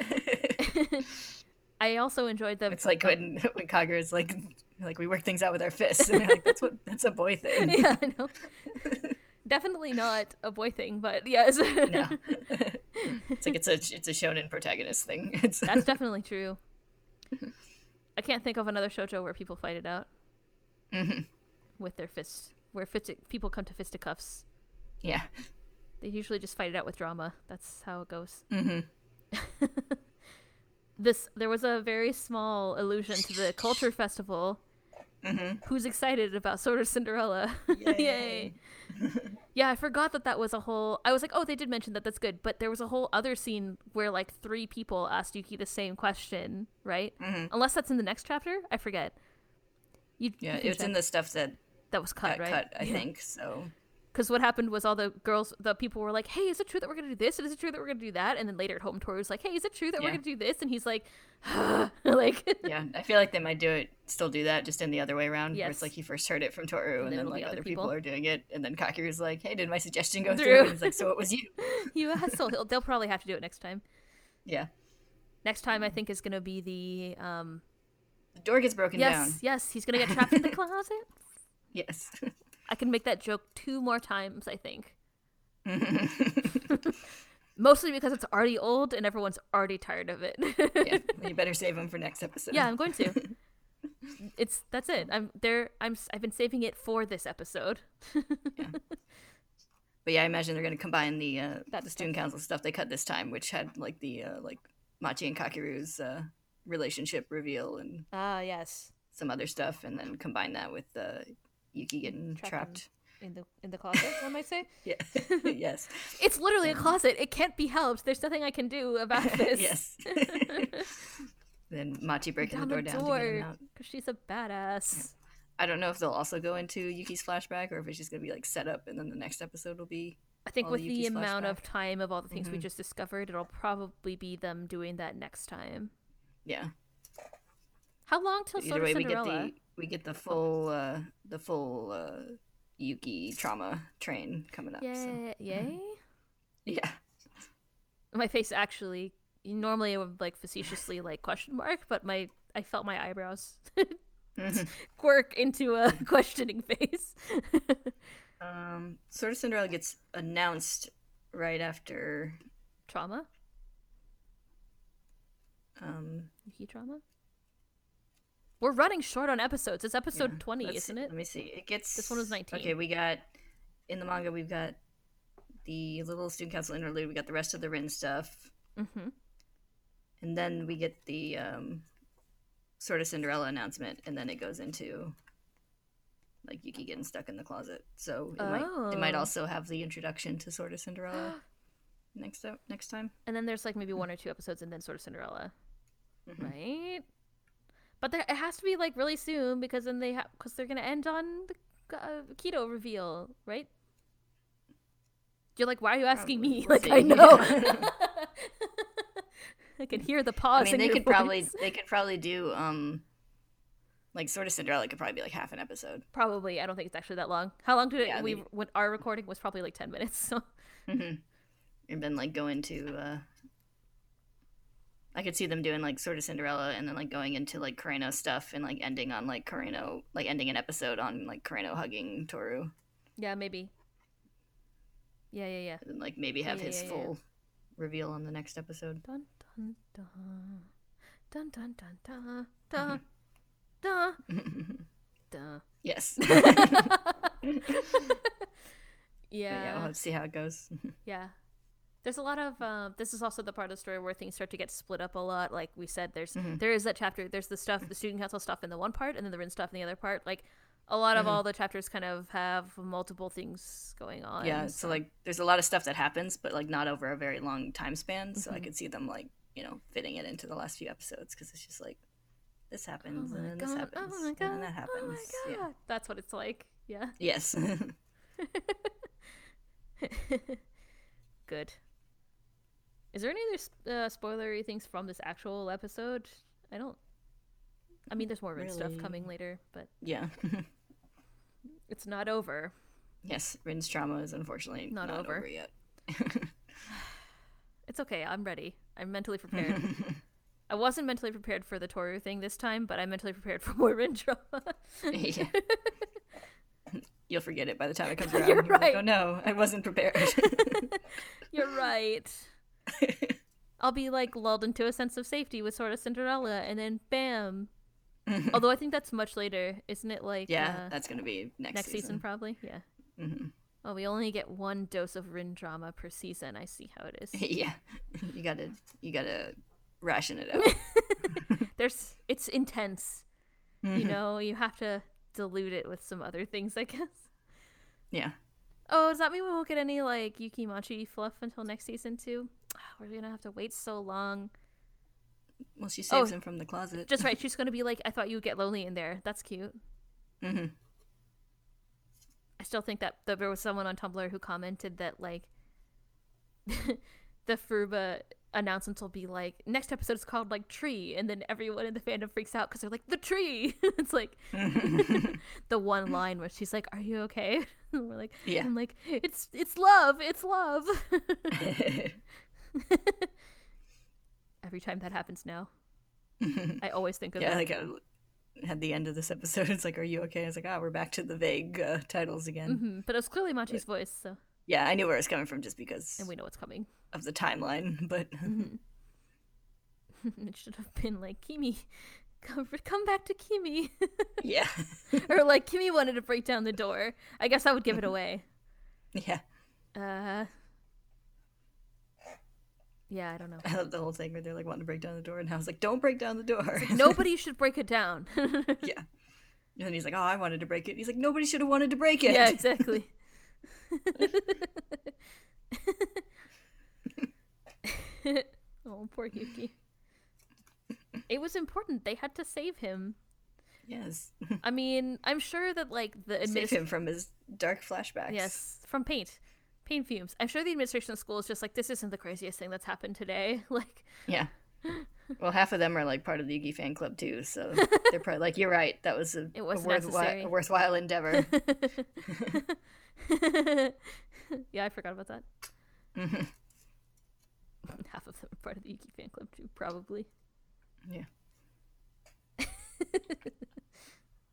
[LAUGHS] I also enjoyed the. it's like when when Kagura is like like we work things out with our fists and they're like that's what that's a boy thing. yeah, I know. Definitely not a boy thing, but yes. No. [LAUGHS] it's like it's a it's a shonen protagonist thing. [LAUGHS] It's That's [LAUGHS] definitely true. I can't think of another shojo where people fight it out Mhm. with their fists, where people come to fisticuffs. yeah. They usually just fight it out with drama. That's how it goes. hmm This there was a very small allusion to the culture festival. Hmm Who's excited about Sort of Cinderella? [LAUGHS] Yay! [LAUGHS] yeah, I forgot that that was a whole. I was like, oh, they did mention that. That's good. But there was a whole other scene where like three people asked Yuki the same question, right? Mhm. Unless that's in the next chapter. I forget. You, Yeah, you it's in the stuff that that was cut, right? cut, I think. So Because what happened was all the girls, the people were like, "Hey, is it true that we're gonna do this? And is it true that we're gonna do that?" And then later at home, Toru was like, "Hey, is it true that we're gonna do this?" And he's like, [LAUGHS] "Like, yeah, I feel like they might do it, still do that, just in the other way around. Where Yes. it's like he first heard it from Toru, and, then then, it'll like other other people. people. are doing it, and then Kakeru's like, "Hey, did my suggestion go through?" And he's like, "So it was you." [LAUGHS] you asshole." He'll- They'll probably have to do it next time. Yeah, Next time, I think is gonna be the um. the door gets broken Yes, down. Yes, yes, he's gonna get trapped in the [LAUGHS] closet. Yes. I can make that joke two more times, I think. [LAUGHS] [LAUGHS] Mostly because it's already old and everyone's already tired of it. yeah, [LAUGHS] you better save them for next episode. yeah, I'm going to. It's that's it. I'm there. I'm. I've been saving it for this episode. yeah. But yeah, I imagine they're gonna combine the uh, That the student council stuff they cut this time, which had like the uh, like Machi and Kakeru's uh, relationship reveal and Ah, yes. some other stuff, and then combine that with uh, Yuki getting Trapped trapped. In the in the closet, one might say. [LAUGHS] Yeah. [LAUGHS] yes. It's literally a closet. It can't be helped. There's nothing I can do about [LAUGHS] this. yes. then Machi breaking Down the door the down to get door out. because she's a badass. I don't know if they'll also go into Yuki's flashback or if it's just gonna be like set up, and then the next episode will be I think with the amount of time of all the things we Mhm. just discovered, it'll probably be them doing that next time. yeah. How long till Either Sword of way, we get Cinderella? the we get the full uh, the full uh, Yuki trauma train coming up. So. Yay! [LAUGHS] Yeah. My face actually normally I would like facetiously like question mark, but my I felt my eyebrows Mhm. [LAUGHS] quirk into a [LAUGHS] questioning face. um, Sort of Cinderella gets announced right after trauma? um, Yuki trauma? We're running short on episodes. It's episode yeah, 20, isn't it? Let me see. It gets This one was 19. Okay, we got in the manga we've got the little student council interlude. We got the rest of the Rin stuff, Mm-hmm. and then we get the um, Sort of Cinderella announcement, and then it goes into like Yuki getting stuck in the closet. So it might it might Oh. also have the introduction to sort of Cinderella [GASPS] next up next time. And then there's like maybe one or two episodes and then sort of Cinderella. Mhm. Right? But there, it has to be like really soon because then they have because they're gonna end on the uh, keto reveal, right? You're like, why are you asking me? Probably. Like, I know. [LAUGHS] I can hear the pause. I mean, they could probably they could probably do um, like sort of Cinderella could probably be like half an episode. Probably. I don't think it's actually that long. How long did it? Yeah, we when our recording was probably like ten minutes. So hmm And then like go into uh, I could see them doing like sort of Cinderella and then like going into like Kureno stuff and like ending on like Kureno, like ending an episode on like Kureno hugging Toru. Yeah, maybe. Yeah, yeah, yeah. And like maybe have yeah, his yeah, yeah, full reveal on the next episode. Dun dun dun. Dun dun dun dun. Dun. dun. [LAUGHS] dun. Yes. yeah. [LAUGHS] [LAUGHS] But yeah, we'll have to see how it goes. yeah. There's a lot of um, this is also the part of the story where things start to get split up a lot. Like we said, there's Mhm. there is that chapter. There's the stuff, the student council stuff in the one part, and then the Rin stuff in the other part. Like a lot of Mhm. all the chapters kind of have multiple things going on. yeah, so like there's a lot of stuff that happens, but like not over a very long time span. So I Mhm. could see them like you know fitting it into the last few episodes because it's just like this oh happens my and then god, this happens oh my and then that happens. oh my Yeah. god, that's what it's like. Yeah, Yes. [LAUGHS] [LAUGHS] good. Is there any other uh, spoilery things from this actual episode? I don't. I mean, there's more Rin stuff coming later, but yeah. [LAUGHS] it's not over. yes, Rin's trauma is unfortunately Not not, over. over. yet. [LAUGHS] It's okay. I'm ready. I'm mentally prepared. [LAUGHS] I wasn't mentally prepared for the Toru thing this time, but I'm mentally prepared for more Rin drama. yeah. You'll forget it by the time it comes around. You're You'll be like, right. oh no, I wasn't prepared. You're right. [LAUGHS] I'll be like lulled into a sense of safety with sort of Cinderella, and then bam. Although I think that's much later, isn't it? Like yeah, uh, that's gonna be next, next season. season. probably. Yeah. hmm Oh, we only get one dose of Rin drama per season. I see how it is. [LAUGHS] yeah, you gotta you gotta ration it out. [LAUGHS] There's it's intense. Mm-hmm. You know, you have to dilute it with some other things, I guess. yeah. Oh, does that mean we won't get any like Yuki Machi fluff until next season too? [SIGHS] We're gonna have to wait so long. Well, she saves Oh. him from the closet. Just right, [LAUGHS] she's gonna be like, I thought you would get lonely in there. That's cute. hmm I still think that, there was someone on Tumblr who commented that like [LAUGHS] the Furuba announcements will be like next episode is called like tree, and then everyone in the fandom freaks out because they're like the tree. [LAUGHS] it's like the one line where she's like, "Are you okay?" And we're like, Yeah. I'm like, it's it's love, it's love. [LAUGHS] Every time that happens now, [LAUGHS] I always think of yeah, like I had the end of this episode. It's like, are you okay? It's like, ah, we're back to the vague uh, titles again. hmm But it was clearly Machi's voice, so Yeah, I knew where it was coming from just because and we know what's coming. of the timeline. But [LAUGHS] Mhm. it should have been like Kimi, come, come back to Kimi, yeah, or like Kimi wanted to break down the door. I guess that would give it away. yeah. Uh, yeah, I don't know. [LAUGHS] I love the whole thing where they're like wanting to break down the door, and I was like, don't break down the door. [LAUGHS] Nobody should break it down. [LAUGHS] yeah. And he's like, oh, I wanted to break it. And He's like, nobody should have wanted to break it. yeah, exactly. oh, poor Yuki. It was important. They had to save him. Yes. I mean, I'm sure that like the Save administration. him from his dark flashbacks. Yes, from paint, paint fumes. I'm sure the administration of school is just like this isn't the craziest thing that's happened today. [LAUGHS] Like, Yeah. Well, half of them are like part of the Yuki fan club too, so [LAUGHS] they're probably like, "You're right. That was a, It was a, worthwhile, a worthwhile endeavor." [LAUGHS] yeah, I forgot about that. Mhm. Half of them are part of the Yuki fan club too, probably. Yeah.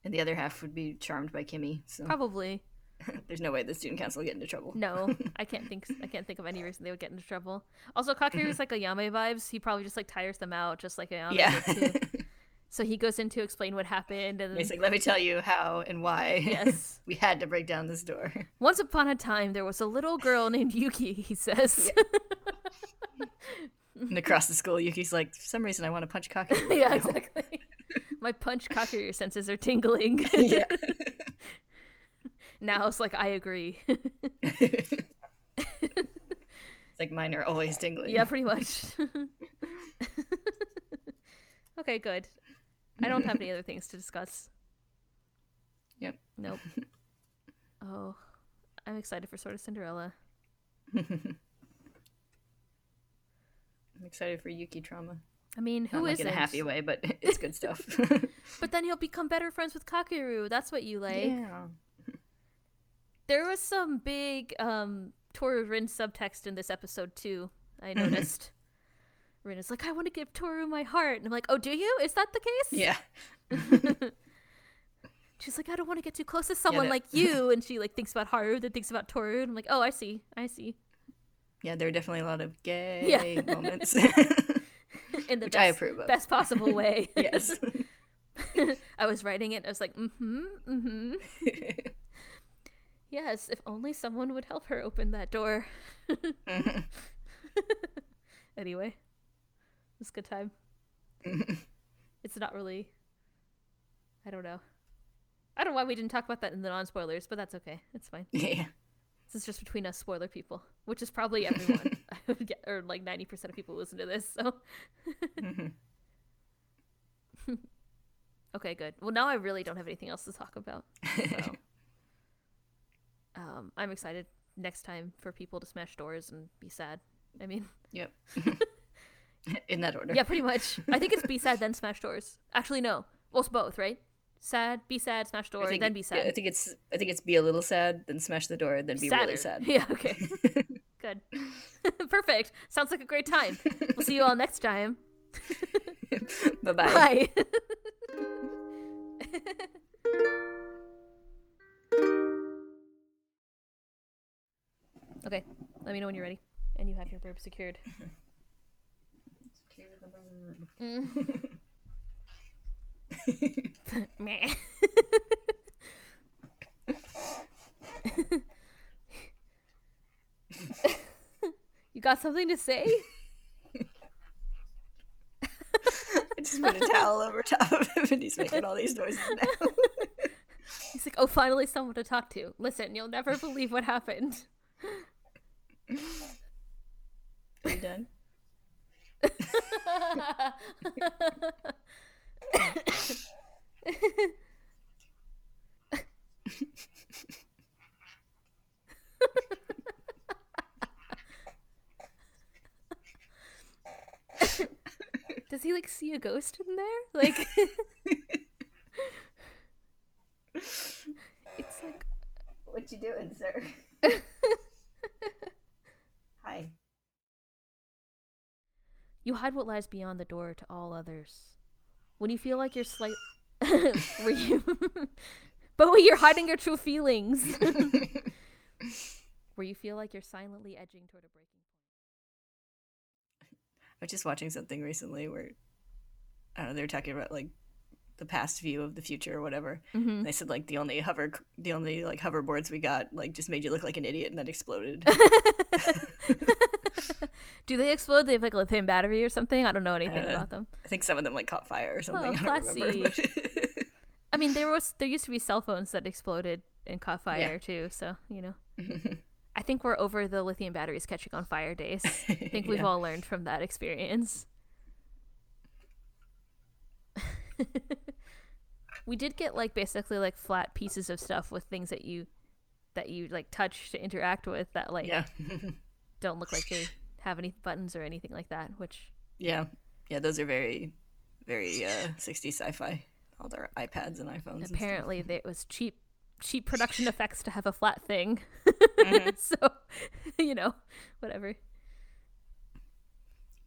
and the other half would be charmed by Kimi. So Probably. [LAUGHS] there's no way the student council will get into trouble. No, [LAUGHS] I can't think. I can't think of any reason they would get into trouble. Also, Kakeru's like Ayame vibes. He probably just like tires them out, just like Ayame Yeah. [LAUGHS] So he goes in to explain what happened, and then, He's like, "Let me tell you how and why yes. we had to break down this door." Once upon a time, there was a little girl named Yuki. He says. and across the school, Yuki's like, "For some reason, I want to punch Kaki." yeah, exactly. My punch Kakeru senses are tingling. yeah. Now it's like I agree. [LAUGHS] it's like mine are always tingling. yeah, pretty much. [LAUGHS] okay, good. I don't have any other things to discuss. Yep. Nope. [LAUGHS] Oh, I'm excited for Sort of Cinderella. I'm excited for Yuki trauma. I mean, who Not like in a happy way, but it's good stuff. But then he'll become better friends with Kakeru. That's what you like. yeah. There was some big um Toru Rin subtext in this episode too. I noticed. Rin is like, I want to give Toru my heart, and I'm like, Oh, do you? Is that the case? Yeah. [LAUGHS] She's like, I don't want to get too close to someone like you, and she like thinks about Haru, then thinks about Toru, and I'm like, Oh, I see, I see. Yeah, there are definitely a lot of gay Yeah. moments. [LAUGHS] In the Which best, I approve of. best possible way. [LAUGHS] yes. I was writing it. I was like, mm-hmm, mm-hmm. Yes, if only someone would help her open that door. [LAUGHS] anyway, it was a good time. [LAUGHS] it's not really. I don't know. I don't know why we didn't talk about that in the non spoilers, but that's okay. It's fine. [LAUGHS] yeah. This is just between us spoiler people, which is probably everyone. I would get, or like 90% of people who listen to this, so. Mm-hmm. okay, good. Well, now I really don't have anything else to talk about. So. Um, I'm excited next time for people to smash doors and be sad. I mean, Yep. [LAUGHS] [LAUGHS] In that order. yeah, pretty much. I think it's be sad then smash doors. Actually, no. Well, it's both, right? Sad, be sad, smash door, then be yeah, sad. I think it's I think it's be a little sad, then smash the door, then be really sad. [LAUGHS] Yeah, okay. Good. Perfect. Sounds like a great time. We'll see you all next time. Bye bye bye. Okay, let me know when you're ready and you have your burp secured. [LAUGHS] Mm. [LAUGHS] Meh. [LAUGHS] you got something to say? I just put a towel over top of him and he's making all these noises now. He's like, oh, finally someone to talk to. Listen, you'll never believe what happened. Are you done? Does he like see a ghost in there? Like, [LAUGHS] it's like, What you doing, sir? [LAUGHS] [LAUGHS] Hi. you hide what lies beyond the door to all others. When you feel like you're slight, [LAUGHS] were you? [LAUGHS] but when you're hiding your true feelings, where you feel like you're silently edging toward a breaking point. I was just watching something recently where I don't know, they were talking about like the past view of the future or whatever. And they said like the only hover the only like hoverboards we got like just made you look like an idiot and then exploded. [LAUGHS] Do they explode? They have like a lithium battery or something. I don't know anything Uh, about them. I think some of them like caught fire or something. Oh, [LAUGHS] I classy. [LAUGHS] I mean, there was there used to be cell phones that exploded and caught fire Yeah. too. So you know, I think we're over the lithium batteries catching on fire days. I think we've Yeah. all learned from that experience. [LAUGHS] we did get like basically like flat pieces of stuff with things that you that you like touch to interact with that like yeah. [LAUGHS] don't look like they have any buttons or anything like that, which yeah. Yeah, those are very very uh 60s sci-fi. All their iPads and iPhones. and apparently it was cheap cheap production effects to have a flat thing Mhm. [LAUGHS] so you know whatever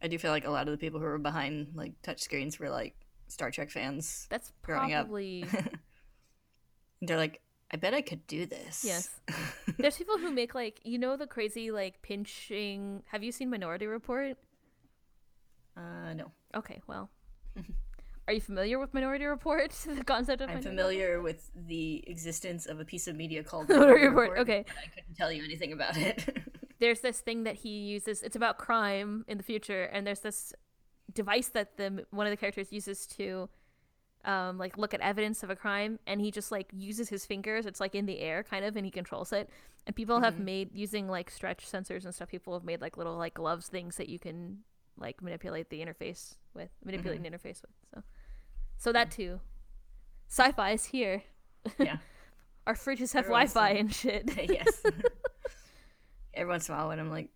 I do feel like a lot of the people who were behind like touchscreens were like Star Trek fans. that's Growing up. probably [LAUGHS] They're like, I bet I could do this. yes [LAUGHS] there's people who make like you know the crazy like pinching have you seen minority report Uh, no. okay well [LAUGHS] are you familiar with minority report the concept of I'm Minority familiar with the existence of a piece of media called Minority Report, Report, okay. I couldn't tell you anything about it. there's this thing that he uses it's about crime in the future and there's this device that the one of the characters uses to um like look at evidence of a crime and he just like uses his fingers it's like in the air kind of and he controls it. And people have Mhm. made using like stretch sensors and stuff people have made like little like gloves things that you can like manipulate the interface with manipulate the interface with so. So that too. Sci-fi is here. Yeah. [LAUGHS] our fridges have Everyone's wi-fi and shit. [LAUGHS] Yes. [LAUGHS] every once in a while when I'm like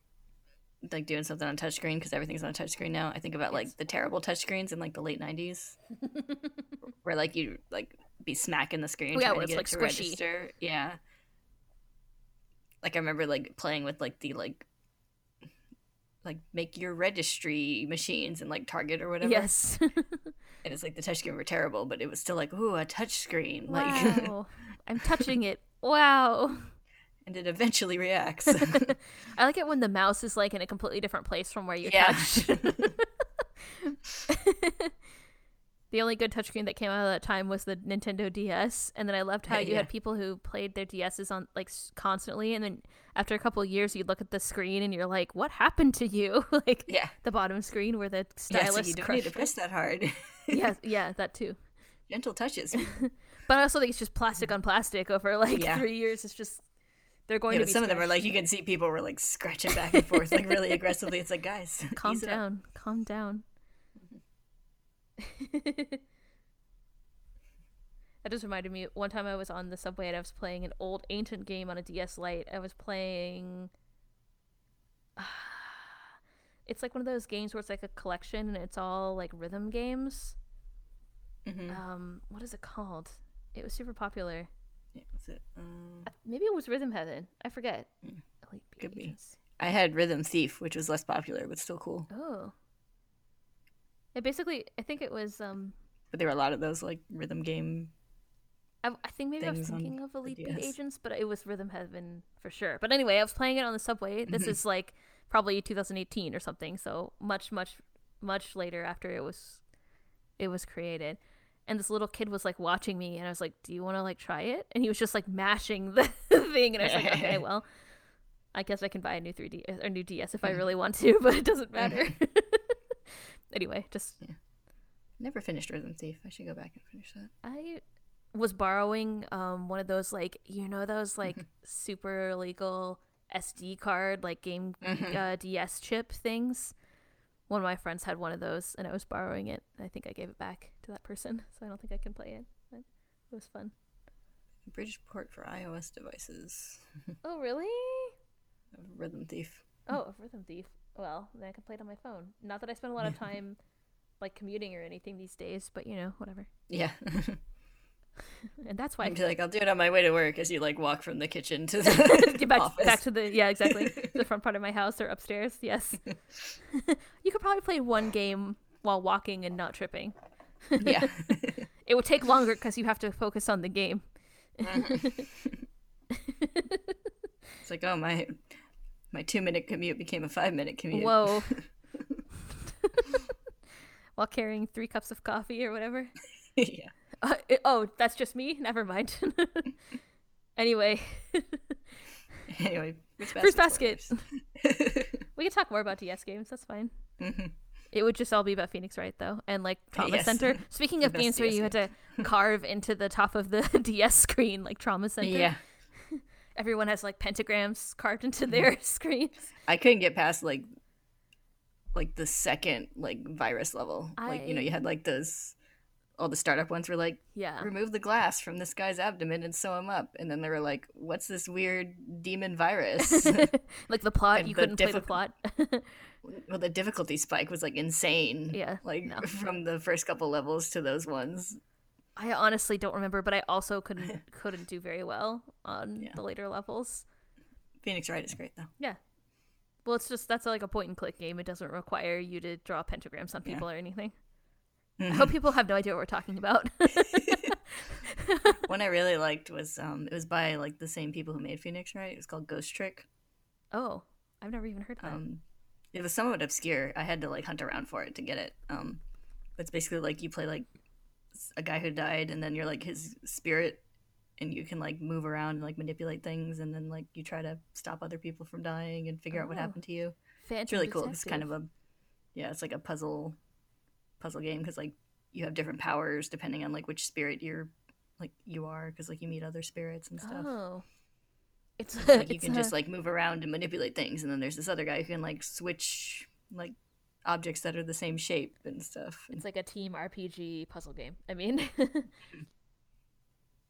like doing something on touchscreen because everything's on a touchscreen now. I think about like the terrible touchscreens in like the late '90s, [LAUGHS] where like you like be smacking the screen Oh, yeah, trying where to it's, like, it squishy. register. Yeah. Like I remember like playing with like the like like make your registry machines and like Target or whatever. Yes. [LAUGHS] And it's like the touchscreen were terrible, but it was still like ooh a touchscreen like. I'm touching [LAUGHS] it. Wow. And it eventually reacts. [LAUGHS] [LAUGHS] I like it when the mouse is like in a completely different place from where you Yeah. touch. [LAUGHS] the only good touchscreen that came out of that time was the Nintendo DS, and then I loved how you Yeah. had people who played their DSs on like constantly, and then after a couple of years, you look at the screen and you're like, "What happened to you?" like yeah. the bottom screen where the Yeah, stylus so you don't need to press that hard. yeah, yeah, that too. Gentle touches. But I also think it's just plastic on plastic over like Yeah. three years. It's just they're going Yeah, to some of them are like you can see people were like scratching back and forth like really aggressively. It's like guys, [LAUGHS] calm up. down. Calm down. [LAUGHS] That just reminded me one time i was on the subway and i was playing an old ancient game on a ds lite. I was playing [SIGHS] it's like one of those games where it's like a collection and it's all like rhythm games. Mhm. um what is it called? It was super popular Yeah, that's it. Um, Uh, maybe it was rhythm heaven i forget Mm, Elite could be. I had Rhythm Thief, which was less popular but still cool. oh it basically i think it was um But there were a lot of those like rhythm game. I, I think maybe I was thinking of Elite Beat Agents, but it was Rhythm Heaven for sure. But anyway, I was playing it on the subway. This Mhm. is like probably 2018 or something, so much, much, much later after it was it was created. And this little kid was like watching me, and I was like, "Do you want to like try it?" And he was just like mashing the [LAUGHS] thing, and I was like, "Okay, [LAUGHS] well, I guess I can buy a new 3D or new DS if I really want to, [LAUGHS] but it doesn't matter." anyway, just Never finished Rhythm Thief. I should go back and finish that. I was borrowing um one of those like you know those like super illegal SD card like game Mhm. uh, DS chip things. One of my friends had one of those, and I was borrowing it. I think I gave it back to that person, [LAUGHS] so I don't think I can play it. But it was fun. British port for iOS devices. [LAUGHS] Oh really? Rhythm Thief. Oh, a Rhythm Thief. Well, then I can play it on my phone. Not that I spend a lot of [LAUGHS] time like commuting or anything these days, but you know, whatever. Yeah. And that's why be like, I'll do it on my way to work as you like walk from the kitchen to the get back office. back to the yeah exactly the front part of my house or upstairs. Yes, you could probably play one game while walking and not tripping. Yeah. [LAUGHS] It would take longer because you have to focus on the game. It's like, oh my my two minute commute became a five minute commute. Whoa. [LAUGHS] [LAUGHS] while carrying three cups of coffee or whatever. yeah. Uh, it- oh, that's just me. Never mind. anyway, Anyway, fruits Fruits basket. we can talk more about DS games. That's fine. Mhm. It would just all be about Phoenix Wright though, and like Trauma Yes. Center. [LAUGHS] Speaking of games where DS you had to carve into the top of the [LAUGHS] DS screen, like Trauma Center. Yeah. [LAUGHS] Everyone has like pentagrams carved into Mm-hmm. their screens. I couldn't get past like like the second like virus level. Like, you know, you had like those all the startup ones were like, Yeah. remove the glass from this guy's abdomen and sew him up. And then they were like, what's this weird demon virus? [LAUGHS] like the plot, And you the couldn't play the plot. [LAUGHS] well, the difficulty spike was like insane. Yeah, Like no. [LAUGHS] from the first couple levels to those ones. I honestly don't remember, but I also couldn't couldn't do very well on Yeah. the later levels. Phoenix Wright is great though. Yeah. Well, it's just that's like a point and click game. It doesn't require you to draw pentagrams on Yeah. people or anything. I Mhm. hope people have no idea what we're talking about. [LAUGHS] One I really liked was um it was by like the same people who made Phoenix Wright. It was called Ghost Trick. oh, I've never even heard of that. Um, it was somewhat obscure. I had to like hunt around for it to get it. Um, but it's basically like you play like a guy who died, and then you're like his spirit, and you can like move around and like manipulate things, and then like you try to stop other people from dying and figure out what Oh. happened to you. Phantom It's really cool. It's kind of a yeah, it's like a puzzle puzzle game because like you have different powers depending on like which spirit you're like you are because like you meet other spirits and stuff. Oh, it's like [LAUGHS] you it's can a- just like move around and manipulate things and then there's this other guy who can like switch like objects that are the same shape and stuff it's like a team RPG puzzle game. I mean, [LAUGHS]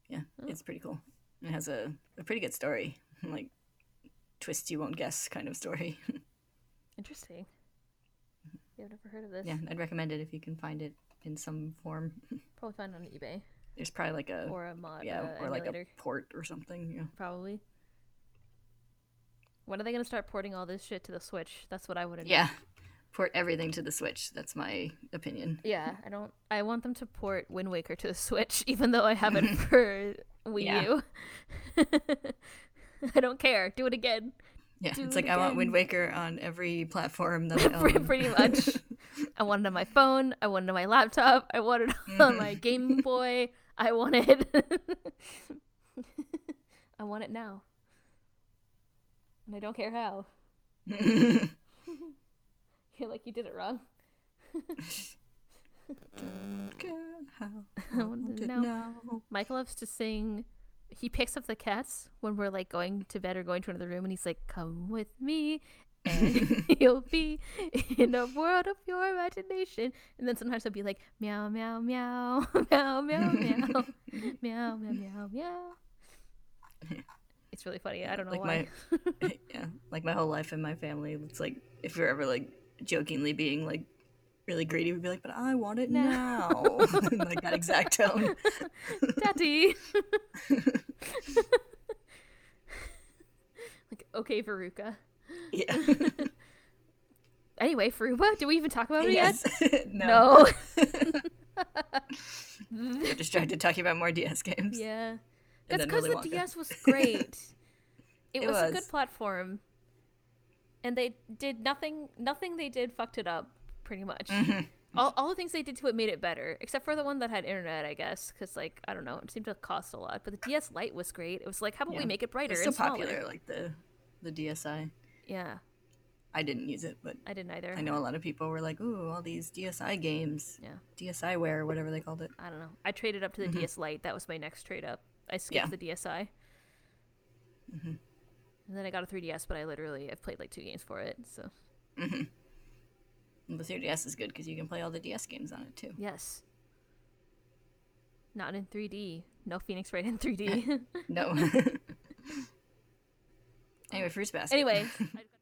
yeah Oh. it's pretty cool it has a, a pretty good story [LAUGHS] like twist you won't guess kind of story. Interesting. Yeah, I've never heard of this. yeah, I'd recommend it if you can find it in some form. [LAUGHS] Probably find it on eBay There's probably like a or a mod. yeah, uh, or like a port or something. Yeah. probably. When are they gonna start porting all this shit to the Switch? That's what I would. Yeah. Port everything to the Switch. That's my opinion. Yeah, I don't. I want them to port Wind Waker to the Switch, [LAUGHS] even though I have it [LAUGHS] for Wii. U. I don't care. Do it again. Yeah, Do it's it like I want. Wind Waker on every platform that [LAUGHS] I Pretty- own. pretty much. [LAUGHS] I want it on my phone. I want it on my laptop. I want it [LAUGHS] on my Game mm. Boy. I want it. I want it now. And I don't care how. You're like you did it wrong. don't care How I want it now. now. Mike loves to sing. He picks up the cats when we're like going to bed or going to another room, and he's like, "Come with me, and [LAUGHS] you'll be in a world of your imagination." And then sometimes he'll be like, "Meow, meow, meow, [LAUGHS] meow, meow, meow, [LAUGHS] meow, meow, meow, meow." It's really funny. I don't know like why. my yeah, like my whole life in my family. It's like if you're ever like jokingly being like really greedy, we'd be like, "But I want it No. now," [LAUGHS] like that exact tone. [LAUGHS] Daddy. [LAUGHS] like, okay, Veruca. Yeah. Anyway, Furuba, did we even talk about it yet? yes. no. No. You're distracted talking about more DS games. yeah. That's because the DS was great. it, It was, a good platform. And they did nothing nothing they did fucked it up pretty much. Mm-hmm. All, all the things they did to it made it better, except for the one that had internet, I guess, because like I don't know, it seemed to cost a lot. But the DS Lite was great. It was like, how about we make it brighter It's so smaller? popular, like the the DSi. Yeah, I didn't use it, but I didn't either. I know a lot of people were like, "Ooh, all these DSi games, Yeah, DSiware, whatever they called it." I don't know. I traded up to the DS Lite. That was my next trade up. I skipped Mm-hmm. Yeah. the DSi. And then I got a 3DS, but I literally I've played like two games for it. So And the 3DS is good because you can play all the DS games on it too. yes, not in 3D. No Phoenix Wright in 3D. [LAUGHS] No. [LAUGHS] anyway, Fruits Basket. anyway, [LAUGHS]